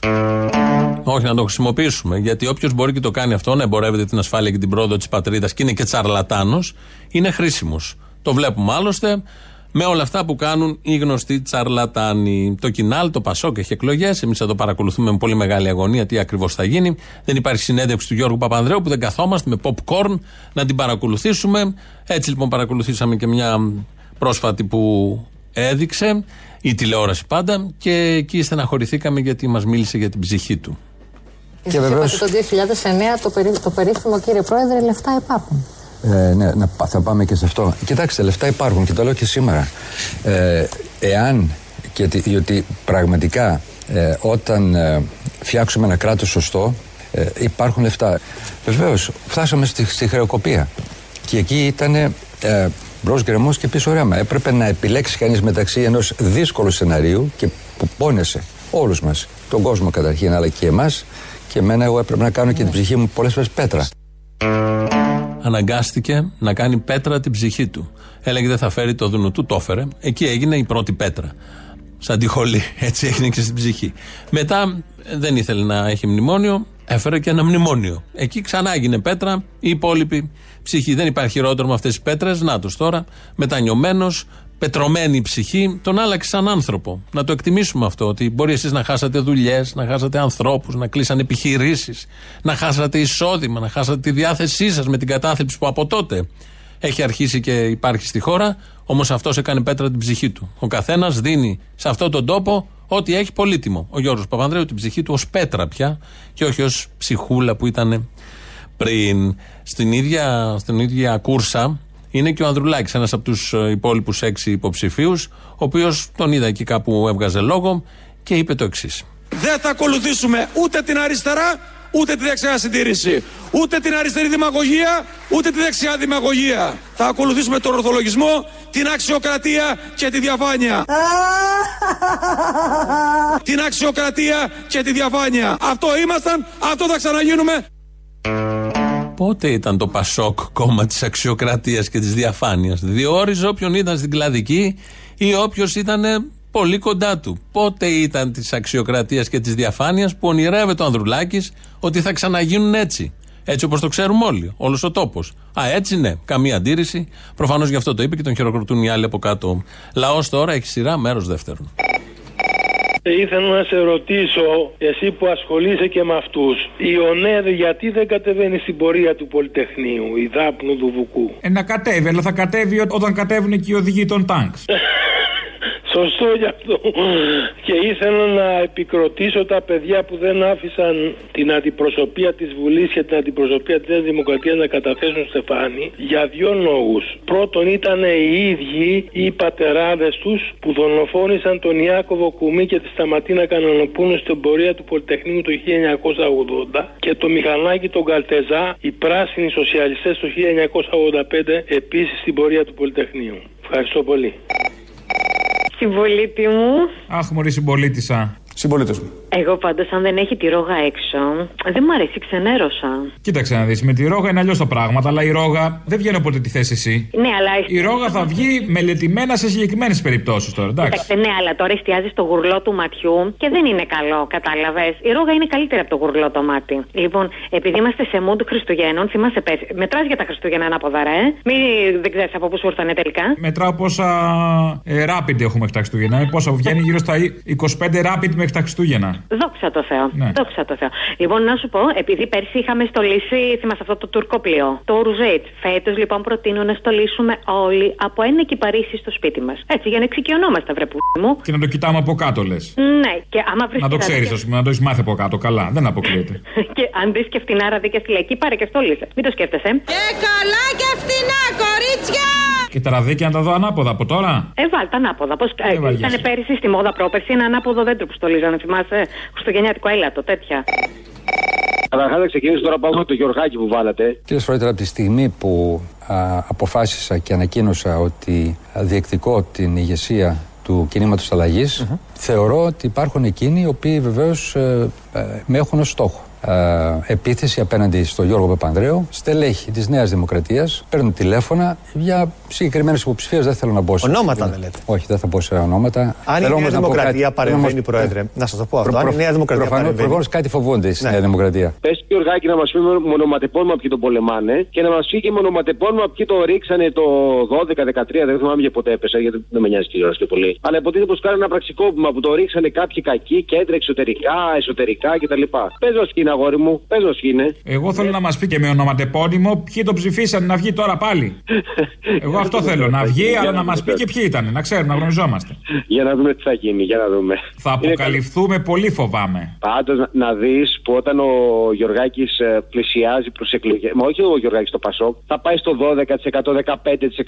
Όχι να το χρησιμοποιήσουμε. Γιατί όποιος μπορεί και το κάνει αυτό, να εμπορεύεται την ασφάλεια και την πρόοδο της πατρίδας και είναι και τσαρλατάνος, είναι χρήσιμος. Το βλέπουμε άλλωστε με όλα αυτά που κάνουν οι γνωστοί τσαρλατάνοι. Το Κινάλ, το Πασόκ έχει εκλογές. Εμείς θα το παρακολουθούμε με πολύ μεγάλη αγωνία τι ακριβώς θα γίνει. Δεν υπάρχει συνέντευξη του Γιώργου Παπανδρέου που δεν καθόμαστε με popcorn να την παρακολουθήσουμε. Έτσι λοιπόν παρακολουθήσαμε και μια πρόσφατη που έδειξε η τηλεόραση πάντα και εκεί στεναχωρηθήκαμε γιατί μας μίλησε για την ψυχή του. Και βεβαίως... Το 2009 το, περί, το περίφημο κύριε Πρόεδρε λεφτά υπάρχουν. Ε, ναι, να, πά- θα πάμε και σε αυτό. Κοιτάξτε, λεφτά υπάρχουν και το λέω και σήμερα. Ε, εάν και ότι, διότι πραγματικά ε, όταν ε, φτιάξουμε ένα κράτος σωστό, ε, υπάρχουν λεφτά. Βεβαίως, φτάσαμε στη, στη χρεοκοπία. Και εκεί ήταν ε, μπρος γκρεμός και πίσω ρέμα. Έπρεπε να επιλέξει κανείς μεταξύ ενός δύσκολου σεναρίου και που πόνεσε όλους μας, τον κόσμο καταρχήν, αλλά και εμάς. Και εμένα, εγώ έπρεπε να κάνω και την ψυχή μου πολλές φορές πέτρα. Αναγκάστηκε να κάνει πέτρα την ψυχή του. Έλεγε δεν θα φέρει το δουνού του, το έφερε. Εκεί έγινε η πρώτη πέτρα. Σαν τη χολή. Έτσι έγινε και στην ψυχή. Μετά ε, δεν ήθελε να έχει μνημόνιο, έφερε και ένα μνημόνιο. Εκεί ξανά έγινε πέτρα, η υπόλοιπη ψυχή. Δεν υπάρχει χειρότερο με αυτές τις πέτρες. Να τους τώρα, μετανιωμένος, πετρωμένη η ψυχή, τον άλλαξε σαν άνθρωπο. Να το εκτιμήσουμε αυτό, ότι μπορεί εσείς να χάσατε δουλειές, να χάσατε ανθρώπους, να κλείσαν επιχειρήσεις, να χάσατε εισόδημα, να χάσατε τη διάθεσή σας με την κατάθλιψη που από τότε έχει αρχίσει και υπάρχει στη χώρα. Όμως αυτός έκανε πέτρα την ψυχή του. Ο καθένας δίνει σε αυτόν τον τόπο ό,τι έχει πολύτιμο. Ο Γιώργος Παπανδρέου την ψυχή του ως πέτρα πια και όχι ως ψυχούλα που ήταν πριν. Στην ίδια, στην ίδια κούρσα είναι και ο Ανδρουλάκης, ένας από τους ε, υπόλοιπους έξι υποψηφίους, ο οποίος τον είδα εκεί κάπου έβγαζε λόγο και είπε το εξής. Δεν θα ακολουθήσουμε ούτε την αριστερά ούτε τη δεξιά συντήρηση. Ούτε την αριστερή δημαγωγία, ούτε τη δεξιά δημαγωγία. Θα ακολουθήσουμε τον ορθολογισμό, την αξιοκρατία και τη διαφάνεια. την αξιοκρατία και τη διαφάνεια. Αυτό ήμασταν, αυτό θα ξαναγίνουμε. Πότε ήταν το Πασόκ κόμμα της αξιοκρατίας και της διαφάνειας. Διόριζε όποιον ήταν στην κλαδική ή όποιος ήταν πολύ κοντά του. Πότε ήταν της αξιοκρατίας και της διαφάνειας που ονειρεύεται ο Ανδρουλάκης ότι θα ξαναγίνουν έτσι. Έτσι όπως το ξέρουμε όλοι, όλος ο τόπος. Α, έτσι ναι, καμία αντίρρηση. Προφανώς γι' αυτό το είπε και τον χειροκροτούν οι άλλοι από κάτω. Λαός τώρα έχει σειρά, μέρος δεύτερον. Ήθελα να σε ρωτήσω, εσύ που ασχολείσαι και με αυτούς, η ΟΝΕΔ γιατί δεν κατεβαίνει στην πορεία του Πολυτεχνείου, η Δάπνου του Βουκού. Ε, να κατέβει, αλλά θα κατέβει ό- όταν κατέβουν και οι οδηγοί των τάγκς. Σωστό γι' αυτό. Και ήθελα να επικροτήσω τα παιδιά που δεν άφησαν την αντιπροσωπεία της Βουλής και την αντιπροσωπεία της Νέας Δημοκρατίας να καταθέσουν στεφάνι για δύο λόγους. Πρώτον ήταν οι ίδιοι οι πατεράδες τους που δολοφόνησαν τον Ιάκωβο Κουμί και τη Σταματίνα Κανονοπούνου στην πορεία του Πολυτεχνείου το 1980 και το Μηχανάκι τον Καλτεζά, οι πράσινοι σοσιαλιστές το 1985 επίσης στην πορεία του Πολυτεχνείου. Ευχαριστώ πολύ. Συμπολίτη μου. Αχ, μωρή συμπολίτησα. Συμπολίτες μου. Εγώ πάντως, αν δεν έχει τη ρόγα έξω, δεν μ' αρέσει, ξενέρωσα. Κοίταξε να δεις, με τη ρόγα είναι αλλιώς τα πράγματα, αλλά η ρόγα δεν βγαίνει όποτε τη θες εσύ. Ναι, αλλά. Η ρόγα θα βγει μελετημένα σε συγκεκριμένες περιπτώσεις τώρα, εντάξει. Κοίταξε, ναι, αλλά τώρα εστιάζεις στο γουρλό του ματιού και δεν είναι καλό, κατάλαβες. Η ρόγα είναι καλύτερη από το γουρλό το μάτι. Λοιπόν, επειδή είμαστε σε mood Χριστουγέννων, θυμάσαι πέρσι. Μετράς για τα Χριστούγεννα ανάποδα, ρε. Μην δεν ξέρεις από πού σου ήρθανε τελικά. Μετράω πόσα ε, rapid έχουμε μέχρι τα Χριστούγεννα. Ε, πόσα βγαίνει γύρω στα 25 rapid μέχρι τα Χριστούγεννα. Δόξα τω Θεώ. Ναι. Δόξα τω Θεώ. Λοιπόν, να σου πω, επειδή πέρσι είχαμε στολίσει, θυμάσαι αυτό το τουρκό πλοίο, το Ουρουζέιτ. Φέτος λοιπόν προτείνω να στολίσουμε όλοι από ένα κυπαρίσι στο σπίτι μας. Έτσι, για να εξοικειωνόμαστε, βρε που μου. Και να το κοιτάμε από κάτω, λες. Ναι, και άμα βρεις. Να το ξέρεις, ας πούμε, να το έχεις μάθει από κάτω. Καλά, δεν αποκλείεται. και αν δεις και φτηνά ραδίκια στη λαϊκή, πάρε και στολίσε. Μην το σκέφτεσαι. Και καλά και φτηνά, κορίτσια! Και τα ραδίκια να τα δω ανάποδα από τώρα. Ε, βάλτε ανάποδα. Πώς ε, βαριέσαι. ήταν πέρυσι στη μόδα πρόπερση ένα ανάποδο δέντρο που στολίζανε, θυμάσαι. Χριστουγεννιάτικο έλατο, τέτοια. Καταρχάς, να ξεκινήσω τώρα πάμε με το Γιωργάκη που βάλατε. Κύριε Σφρόιτερ, από τη στιγμή που α, αποφάσισα και ανακοίνωσα ότι α, διεκδικώ την ηγεσία του κινήματος αλλαγής, θεωρώ ότι υπάρχουν εκείνοι οι οποίοι βεβαίως ε, ε, με έχουν ως στόχο. Ε, επίθεση απέναντι στον Γιώργο Παπανδρέου, στελέχη της Νέας Δημοκρατίας, παίρνουν τηλέφωνα για συγκεκριμένες υποψηφίες, δεν θέλω να μπω σε... Ονόματα δεν λέτε. Όχι, δεν θα μπω σε ονόματα. Αν η Θέλω Νέα όμως να πω Δημοκρατία κάτι. παρεμβαίνει, Όμως- Πρόεδρε, να σας το πω αυτό. Προ- Αν η προ- Νέα Δημοκρατία προφανώς- παρεμβαίνει. προφανώς κάτι φοβούνται στη Ναι. Νέα Δημοκρατία. Πες Γιωργάκη να μας πει με μονοματεπώνυμα ποιοι τον πολεμάνε και να μας πει και μονοματεπώνυμα ποιοι το ρίξανε το 12-13. Δεν θυμάμαι για ποτέ έπεσα γιατί δεν με νοιάζει κυρίω και πολύ. Αλλά υποτίθεται πως κάνει ένα πραξικόπημα που το ρίξανε κάποιοι κακοί κέντρα εξωτερικά, εσωτερικά κτλ. Πες μας είναι αγόρι μου, πε μα είναι. Εγώ θέλω να μας πει και με ονοματεπώνυμο ποιοι τον ψηφίσαν να βγει τώρα πάλι. Εγώ αυτό θέλω, να βγει, αλλά να μας πει και ποιοι ήταν, να ξέρουμε, να γνωριζόμαστε. Για να δούμε τι θα γίνει, για να δούμε. Θα αποκαλυφθούμε, πολύ φοβάμαι. Πάντως να, να δεις που όταν ο Γιωργάκης πλησιάζει προς εκλογέ. Μα όχι ο Γιωργάκης στο Πασόκ, θα πάει στο 12%,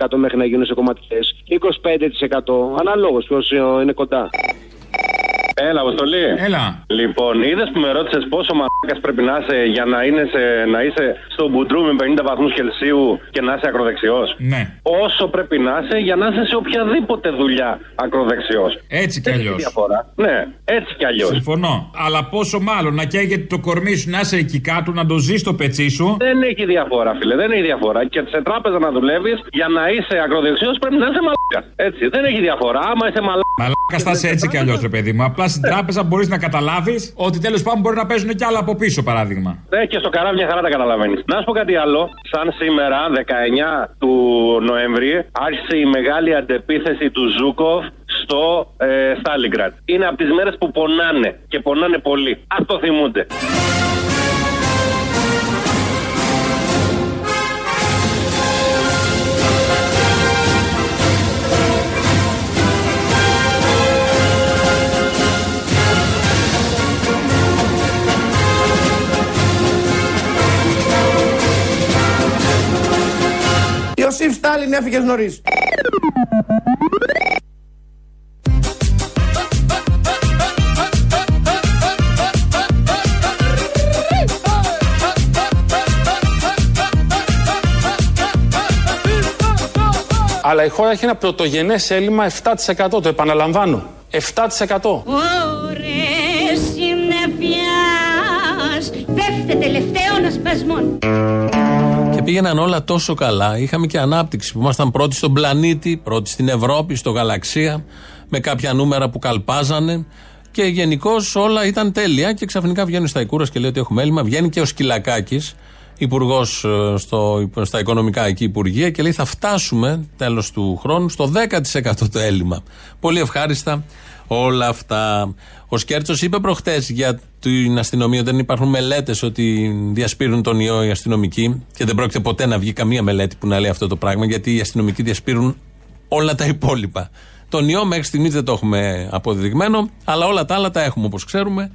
15% μέχρι να γίνουν σε κομματικέ. 25% αναλόγως ποιος είναι κοντά. Έλα, Αποστολή. Έλα. Λοιπόν, είδες που με ρώτησες πόσο μαλάκας πρέπει να είσαι για να, είναι σε, να είσαι στο μπουντρού με 50 βαθμούς Κελσίου και να είσαι ακροδεξιός; Ναι. Όσο πρέπει να είσαι για να είσαι σε οποιαδήποτε δουλειά ακροδεξιός. Έτσι κι αλλιώς. διαφορά. Ναι, έτσι κι αλλιώς. Συμφωνώ. Αλλά πόσο μάλλον να καίγεται το κορμί σου να είσαι εκεί κάτω, να το ζεις στο πετσί σου. Δεν έχει διαφορά, φίλε, δεν έχει διαφορά. Και σε τράπεζα να δουλεύεις για να είσαι ακροδεξιός πρέπει να είσαι μαλάκας. Έτσι, δεν έχει διαφορά. Άμα είσαι μαλάκας. Μαλάκα θα είσαι έτσι κι αλλιώς, ρε παιδί μου. Απλά στην τράπεζα μπορείς να καταλάβεις ότι τέλος πάντων μπορεί να παίζουν κι άλλα από πίσω, παράδειγμα. Ε, και στο καράβι μια χαρά τα καταλαβαίνεις. Να σου πω κάτι άλλο. Σαν σήμερα, 19 του Νοέμβρη, άρχισε η μεγάλη αντεπίθεση του Ζούκοφ στο ε, Στάλιγκρατ. Είναι από τις μέρες που πονάνε και πονάνε πολύ. Α το θυμούνται. Ιωσήφ Στάλιν έφυγες νωρίς. Αλλά η χώρα έχει ένα πρωτογενές έλλειμμα 7%. Το επαναλαμβάνω. 7%. Ωρες συννεφιάς πέφτε τελευταίων ασπασμών. Και πήγαιναν όλα τόσο καλά. Είχαμε και ανάπτυξη που ήμασταν πρώτοι στον πλανήτη, πρώτοι στην Ευρώπη, στο γαλαξία, με κάποια νούμερα που καλπάζανε. Και γενικώς όλα ήταν τέλεια. Και ξαφνικά βγαίνει στα Ικούρα και λέει ότι έχουμε έλλειμμα. Βγαίνει και ο Σκυλακάκης, υπουργός στα οικονομικά εκεί Υπουργεία, και λέει θα φτάσουμε τέλος του χρόνου στο 10% το έλλειμμα. Πολύ ευχάριστα όλα αυτά. Ο Σκέρτσος είπε προχτές για την αστυνομία ότι δεν υπάρχουν μελέτες ότι διασπείρουν τον ιό οι αστυνομικοί και δεν πρόκειται ποτέ να βγει καμία μελέτη που να λέει αυτό το πράγμα γιατί οι αστυνομικοί διασπείρουν όλα τα υπόλοιπα. Τον ιό μέχρι στιγμής δεν το έχουμε αποδεδειγμένο, αλλά όλα τα άλλα τα έχουμε όπως ξέρουμε.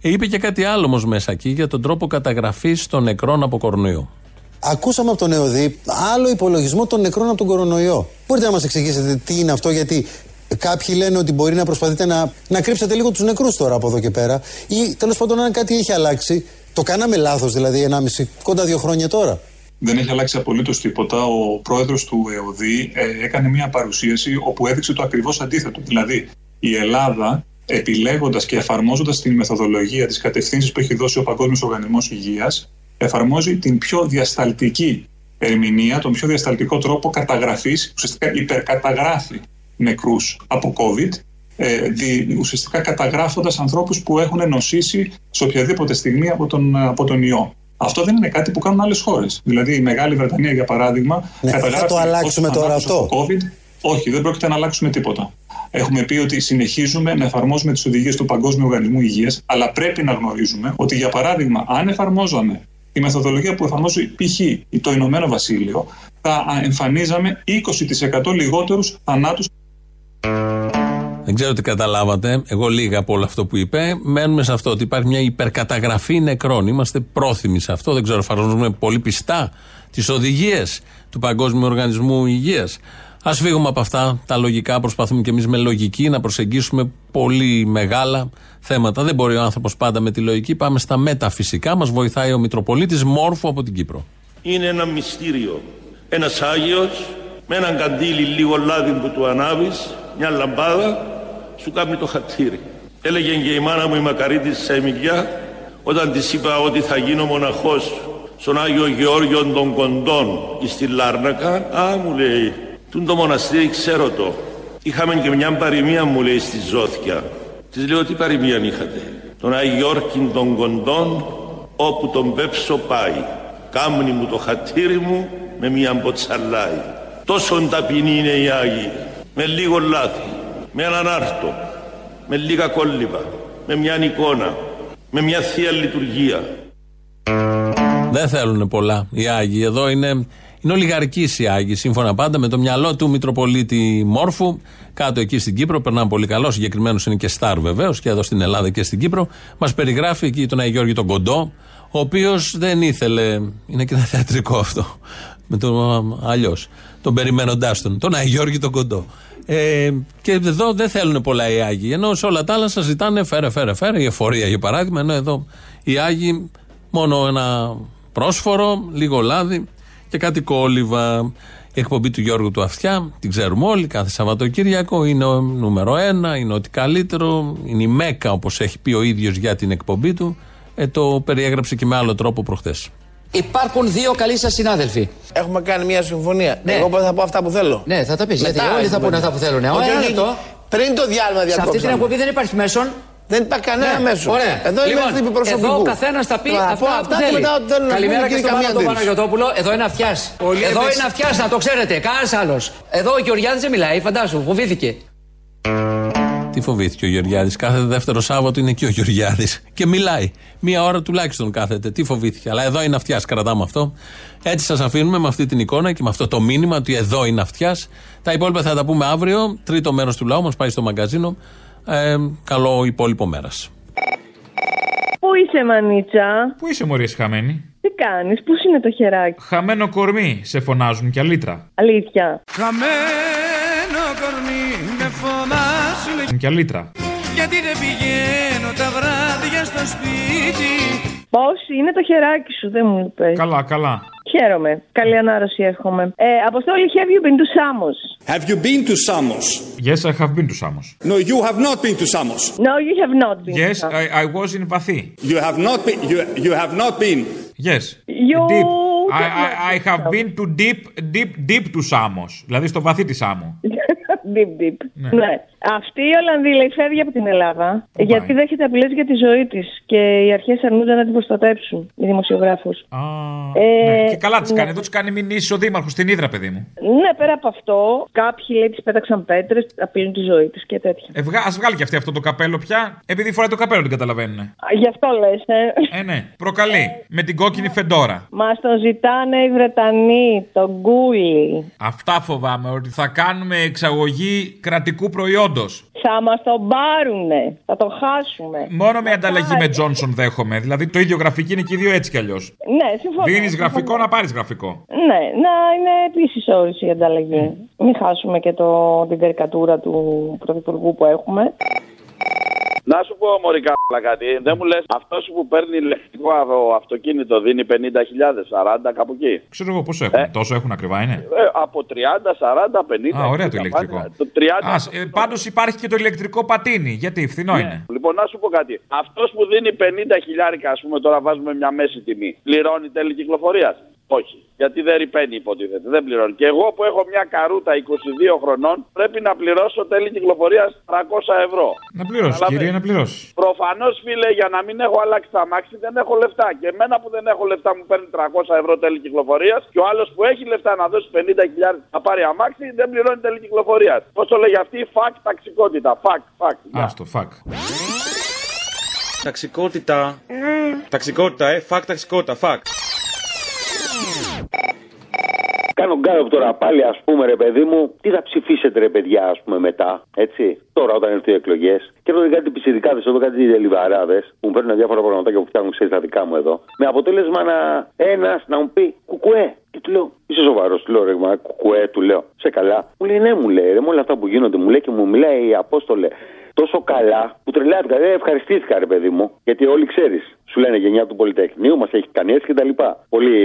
Ε, είπε και κάτι άλλο όμως μέσα εκεί για τον τρόπο καταγραφής των νεκρών από κορονοϊό. Ακούσαμε από τον ΕΟΔΗ άλλο υπολογισμό των νεκρών από τον κορονοϊό. Μπορείτε να μας εξηγήσετε τι είναι αυτό, γιατί κάποιοι λένε ότι μπορεί να προσπαθείτε να, να κρύψετε λίγο τους νεκρούς τώρα από εδώ και πέρα. Ή τέλος πάντων, αν κάτι έχει αλλάξει, το κάναμε λάθος δηλαδή 1,5 κοντά δύο χρόνια τώρα. Δεν έχει αλλάξει απολύτως τίποτα. Ο πρόεδρος του ΕΟΔΗ ε, έκανε μια παρουσίαση όπου έδειξε το ακριβώς αντίθετο. Δηλαδή, η Ελλάδα, επιλέγοντας και εφαρμόζοντας την μεθοδολογία της κατευθύνσης που έχει δώσει ο Παγκόσμιος Οργανισμός Υγείας, εφαρμόζει την πιο διασταλτική ερμηνεία, τον πιο διασταλτικό τρόπο καταγραφής, ουσιαστικά υπερκαταγράφει νεκρούς από COVID, ε, δι, ουσιαστικά καταγράφοντας ανθρώπους που έχουν νοσήσει σε οποιαδήποτε στιγμή από τον, από τον ιό. Αυτό δεν είναι κάτι που κάνουν άλλες χώρες. Δηλαδή, η Μεγάλη Βρετανία, για παράδειγμα, Ναι, θα το αλλάξουμε τώρα αυτό. στο COVID. Όχι, δεν πρόκειται να αλλάξουμε τίποτα. Έχουμε πει ότι συνεχίζουμε να εφαρμόζουμε τις οδηγίες του Παγκόσμιου Οργανισμού Υγείας, αλλά πρέπει να γνωρίζουμε ότι, για παράδειγμα, αν εφαρμόζαμε τη μεθοδολογία που εφαρμόζει π.χ. το Ηνωμένο Βασίλειο, θα εμφανίζαμε 20% λιγότερους θανάτους Δεν ξέρω τι καταλάβατε. Εγώ λίγα από όλο αυτό που είπε. Μένουμε σε αυτό ότι υπάρχει μια υπερκαταγραφή νεκρών. Είμαστε πρόθυμοι σε αυτό. Δεν ξέρω, εφαρμόζουμε πολύ πιστά τις οδηγίες του Παγκόσμιου Οργανισμού Υγείας. Α φύγουμε από αυτά τα λογικά. Προσπαθούμε κι εμείς με λογική να προσεγγίσουμε πολύ μεγάλα θέματα. Δεν μπορεί ο άνθρωπος πάντα με τη λογική. Πάμε στα μεταφυσικά. Μας βοηθάει ο Μητροπολίτης Μόρφου από την Κύπρο. είναι ένα μυστήριο. Ένας Άγιος με έναν καντήλι λίγο λάδι που του ανάβεις, μια λαμπάδα, σου κάνει το χατήρι. Έλεγε και η μάνα μου η Μακαρίτης Σεμιλιά, όταν της είπα ότι θα γίνω μοναχός στον Άγιο Γεώργιο των Κοντών στη Λάρνακα, α, μου λέει, τούν το μοναστήρι ξέρω το. Είχαμε και μια παροιμία μου λέει στη Ζώθια. Της λέω τι παροιμία είχατε; Τον Άγιο Γεώργιο των Κοντών όπου τον πέψω πάει. Κάμνη μου το χατήρι μου με μια μποτσαλάι. Τόσο ταπεινοί είναι οι Άγιοι. Με λίγο λάθη, με έναν άρτο, με λίγα κόλληπα, με μια εικόνα, με μια θεία λειτουργία. Δεν θέλουν πολλά οι Άγιοι. Εδώ είναι, είναι ολιγαρκείς οι Άγιοι. Σύμφωνα πάντα με το μυαλό του Μητροπολίτη Μόρφου. Κάτω εκεί στην Κύπρο περνάνε πολύ καλό. Συγκεκριμένος είναι και Σταρ βεβαίως και εδώ στην Ελλάδα και στην Κύπρο. Μας περιγράφει εκεί τον Άγιο Γιώργη τον Κοντό, ο οποίος δεν ήθελε. Είναι και ένα θεατρικό αυτό. Με το αλλιώς. Τον περιμένοντάς τον. Τον Άγιο Γιώργη τον Κοντό. Ε, και εδώ δεν θέλουν πολλά οι Άγιοι. Ενώ σε όλα τα άλλα σας ζητάνε φέρε, φέρε, φέρε. Η εφορία για παράδειγμα. Ενώ εδώ οι Άγιοι μόνο ένα πρόσφορο, λίγο λάδι και κάτι κόλληβα. Η εκπομπή του Γιώργου του Αυτιά, την ξέρουμε όλοι, κάθε Σαββατοκύριακο είναι ο νούμερο ένα, είναι ότι καλύτερο, είναι η Μέκα όπως έχει πει ο ίδιος για την εκπομπή του. Ε, το περιέγραψε και με άλλο τρόπο προχθές. Υπάρχουν δύο καλοί σας συνάδελφοι. Έχουμε κάνει μια συμφωνία. Εγώ θα πω αυτά που θέλω. Ναι, θα τα πεις. Γιατί Μετά όλοι έχει θα πούνε συμφωνία. αυτά που θέλουν. Όχι, Ωραία, όχι. λεπτό. Πριν το διάλειμμα Σε αυτή την διακόψαμε. εκπομπή δεν υπάρχει μέσον. Δεν υπάρχει κανένα Ναι, μέσο. Ωραία. Εδώ λοιπόν, είμαστε επί προσωπικού. Εδώ καθένας θα πει Θα πω αυτά, αυτά που και θέλει. μετά ό,τι θέλουν να Καλημέρα πούνε και και στον καμία Πάνο τον αντίρρηση. Παναγιοτόπουλο. Εδώ είναι αυτιάς. Εδώ είναι αυτιάς, να το ξέρετε. Κανένας άλλος. Εδώ ο Γεωργιάδης δεν μιλάει, φαντάσου, φοβήθηκε. Τι φοβήθηκε ο Γεωργιάδης; Κάθε δεύτερο Σάββατο είναι και ο Γεωργιάδης. Και μιλάει. Μία ώρα τουλάχιστον κάθεται. Τι φοβήθηκε; Αλλά εδώ είναι αυτιάς. Κρατάμε αυτό. Έτσι σας αφήνουμε με αυτή την εικόνα και με αυτό το μήνυμα ότι εδώ είναι αυτιάς. Τα υπόλοιπα θα τα πούμε αύριο. Τρίτο μέρος του λαού μας πάει στο μαγκαζίνο. Ε, καλό υπόλοιπο μέρας. Πού είσαι, Μανίτσα; Πού είσαι, Μωρή, χαμένη; Τι κάνεις, πού είναι το χεράκι; Χαμένο κορμί, σε φωνάζουν κι αλήτρα. Αλήθεια. Χαμένο κορμί με φωνάζουν Κι αλήτρα. Γιατί δεν πηγαίνω τα βράδια στο σπίτι Πώς είναι το χεράκι σου, δεν μου είπες. Καλά, καλά. Χαίρομαι. Καλή ανάρρωση εύχομαι. Ε, Αποστόλη, have you been to Samos? Have you been to Samos? Yes, I have been to Samos. No, you have not been to Samos. No, you have not been Yes, to Samos. I, I was in Βαθύ. You have not been. You, you have not been. Yes. You Deep. I, have I, I have been to deep, deep, deep to Samos. Δηλαδή στο βαθύ της Σάμου. Deep, deep. Ναι. Αυτή η Ολλανδή λέει φεύγει από την Ελλάδα γιατί δέχεται απειλέ για τη ζωή της και οι αρχές αρνούνται να την προστατέψουν, οι δημοσιογράφους. Ναι, και καλά τη κάνει. Εδώ τη κάνει μηνύσει ο Δήμαρχος στην Ήδρα, παιδί μου. Ναι, πέρα από αυτό, κάποιοι λέει τη πέταξαν πέτρες, απειλούν τη ζωή της και τέτοια. Ε, βγα, ας βγάλει και αυτή αυτό το καπέλο πια. Επειδή φοράει το καπέλο, την καταλαβαίνουν. Α, Γι' αυτό λες, ε. Ε, ναι. Προκαλεί. Με την κόκκινη φεντόρα. Μας τον ζητάνε οι Βρετανοί, τον Γκούλι. Αυτά φοβάμαι. Ότι θα κάνουμε εξαγωγή κρατικού προϊόντος. Θα μας τον πάρουνε. Θα τον χάσουμε. Μόνο με ανταλλαγή με Τζόνσον δέχομαι. Δηλαδή το ίδιο γραφική είναι και οι δύο έτσι κι αλλιώς. Ναι, συμφωνώ. Δίνεις συμφωνώ. γραφικό να πάρεις γραφικό. Ναι, να είναι επίσης όρηση η ανταλλαγή. Μην χάσουμε και το, την καρικατούρα του Πρωθυπουργού που έχουμε. Να σου πω μωρικά κάτι. Δεν μου λες αυτός που παίρνει ηλεκτρικό αυ- αυτοκίνητο δίνει 50.000, 40 κάπου εκεί. Ξέρω εγώ πώ έχουν. Τόσο έχουν ακριβά είναι; Ε, από 30, 40, 50. Α, ωραία το 60 ηλεκτρικό. πάντα. Το 30. Α, ε, πάντως υπάρχει και το ηλεκτρικό πατίνι. Γιατί φθηνό είναι. Λοιπόν, να σου πω κάτι. Αυτός που δίνει 50 χιλιάρικα, ας πούμε, τώρα βάζουμε μια μέση τιμή, πληρώνει τέλη κυκλοφορίας. Όχι. Γιατί δεν ρηπαίνει, υποτίθεται. Δεν πληρώνει. Και εγώ που έχω μια καρούτα 22 χρονών, πρέπει να πληρώσω τέλη κυκλοφορίας 300 ευρώ. Να πληρώσεις, κύριε, να πληρώσεις. Προφανώς, φίλε, για να μην έχω αλλάξει τα μάξι, δεν έχω λεφτά. Και εμένα που δεν έχω λεφτά μου παίρνει 300 ευρώ τέλη κυκλοφορίας. Και ο άλλος που έχει λεφτά να δώσει 50 χιλιάδε να πάρει αμάξι, δεν πληρώνει τέλη κυκλοφορίας. Πώς το λέγει αυτή, fuck ταξικότητα. Fuck, fuck. Άστο, fuck. Ταξικότητα. Ταξικότητα, ε. Fuck, ταξικότητα, fuck. Κάνω γκάλοπ τώρα πάλι, ας πούμε, ρε παιδί μου, τι θα ψηφίσετε, ρε παιδιά, ας πούμε, μετά. Έτσι; Τώρα, όταν έρθουν οι εκλογές. Και έρχονται κάτι πιτσιρικάδες εδώ, κάτι ντελιβεράδες που μου παίρνουν διάφορα πραγματάκια που φτάνουν, ξέρεις, τα δικά μου εδώ. Με αποτέλεσμα να ένας να μου πει ΚΚΕ. Και του λέω, Είσαι σοβαρός, του λέω, ρε, μα, κουκουέ, του λέω. Σε καλά. Μου λέει, Ναι, μου λέει, ρε, με όλα αυτά που γίνονται, μου λέει και μου μιλάει η Απόστολε τόσο καλά που τρελάθηκα. Δεν ευχαριστήθηκα, ρε παιδί μου, γιατί όλοι ξέρεις. Σου λένε γενιά του Πολυτεχνείου, μας έχει κάνει έτσι κτλ. Πολύ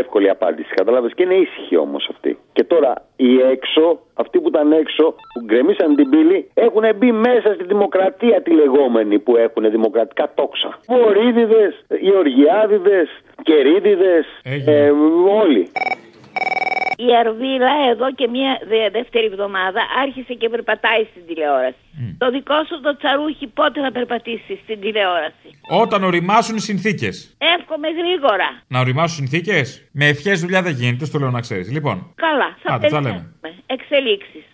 εύκολη απάντηση, κατάλαβες. Και είναι ήσυχη όμως αυτή. Και τώρα οι έξω, αυτοί που ήταν έξω, που γκρεμίσαν την πύλη, έχουν μπει μέσα στη δημοκρατία τη λεγόμενη που έχουν δημοκρατικά τόξα. Βορύδιδε, Γεωργιάδιδες, Κερίδιδες, ε, όλοι. Η Αρβίλα εδώ και μια δε- δεύτερη εβδομάδα άρχισε και περπατάει στην τηλεόραση. Το δικό σου το τσαρούχι πότε θα περπατήσει στην τηλεόραση; Όταν οριμάσουν οι συνθήκες. Εύχομαι γρήγορα. Να οριμάσουν συνθήκες; Με ευχές δουλειά δεν γίνεται, στο λέω να ξέρεις. Λοιπόν. Καλά, θα Άντε, τα λέμε. περιμένουμε. Εξελίξεις.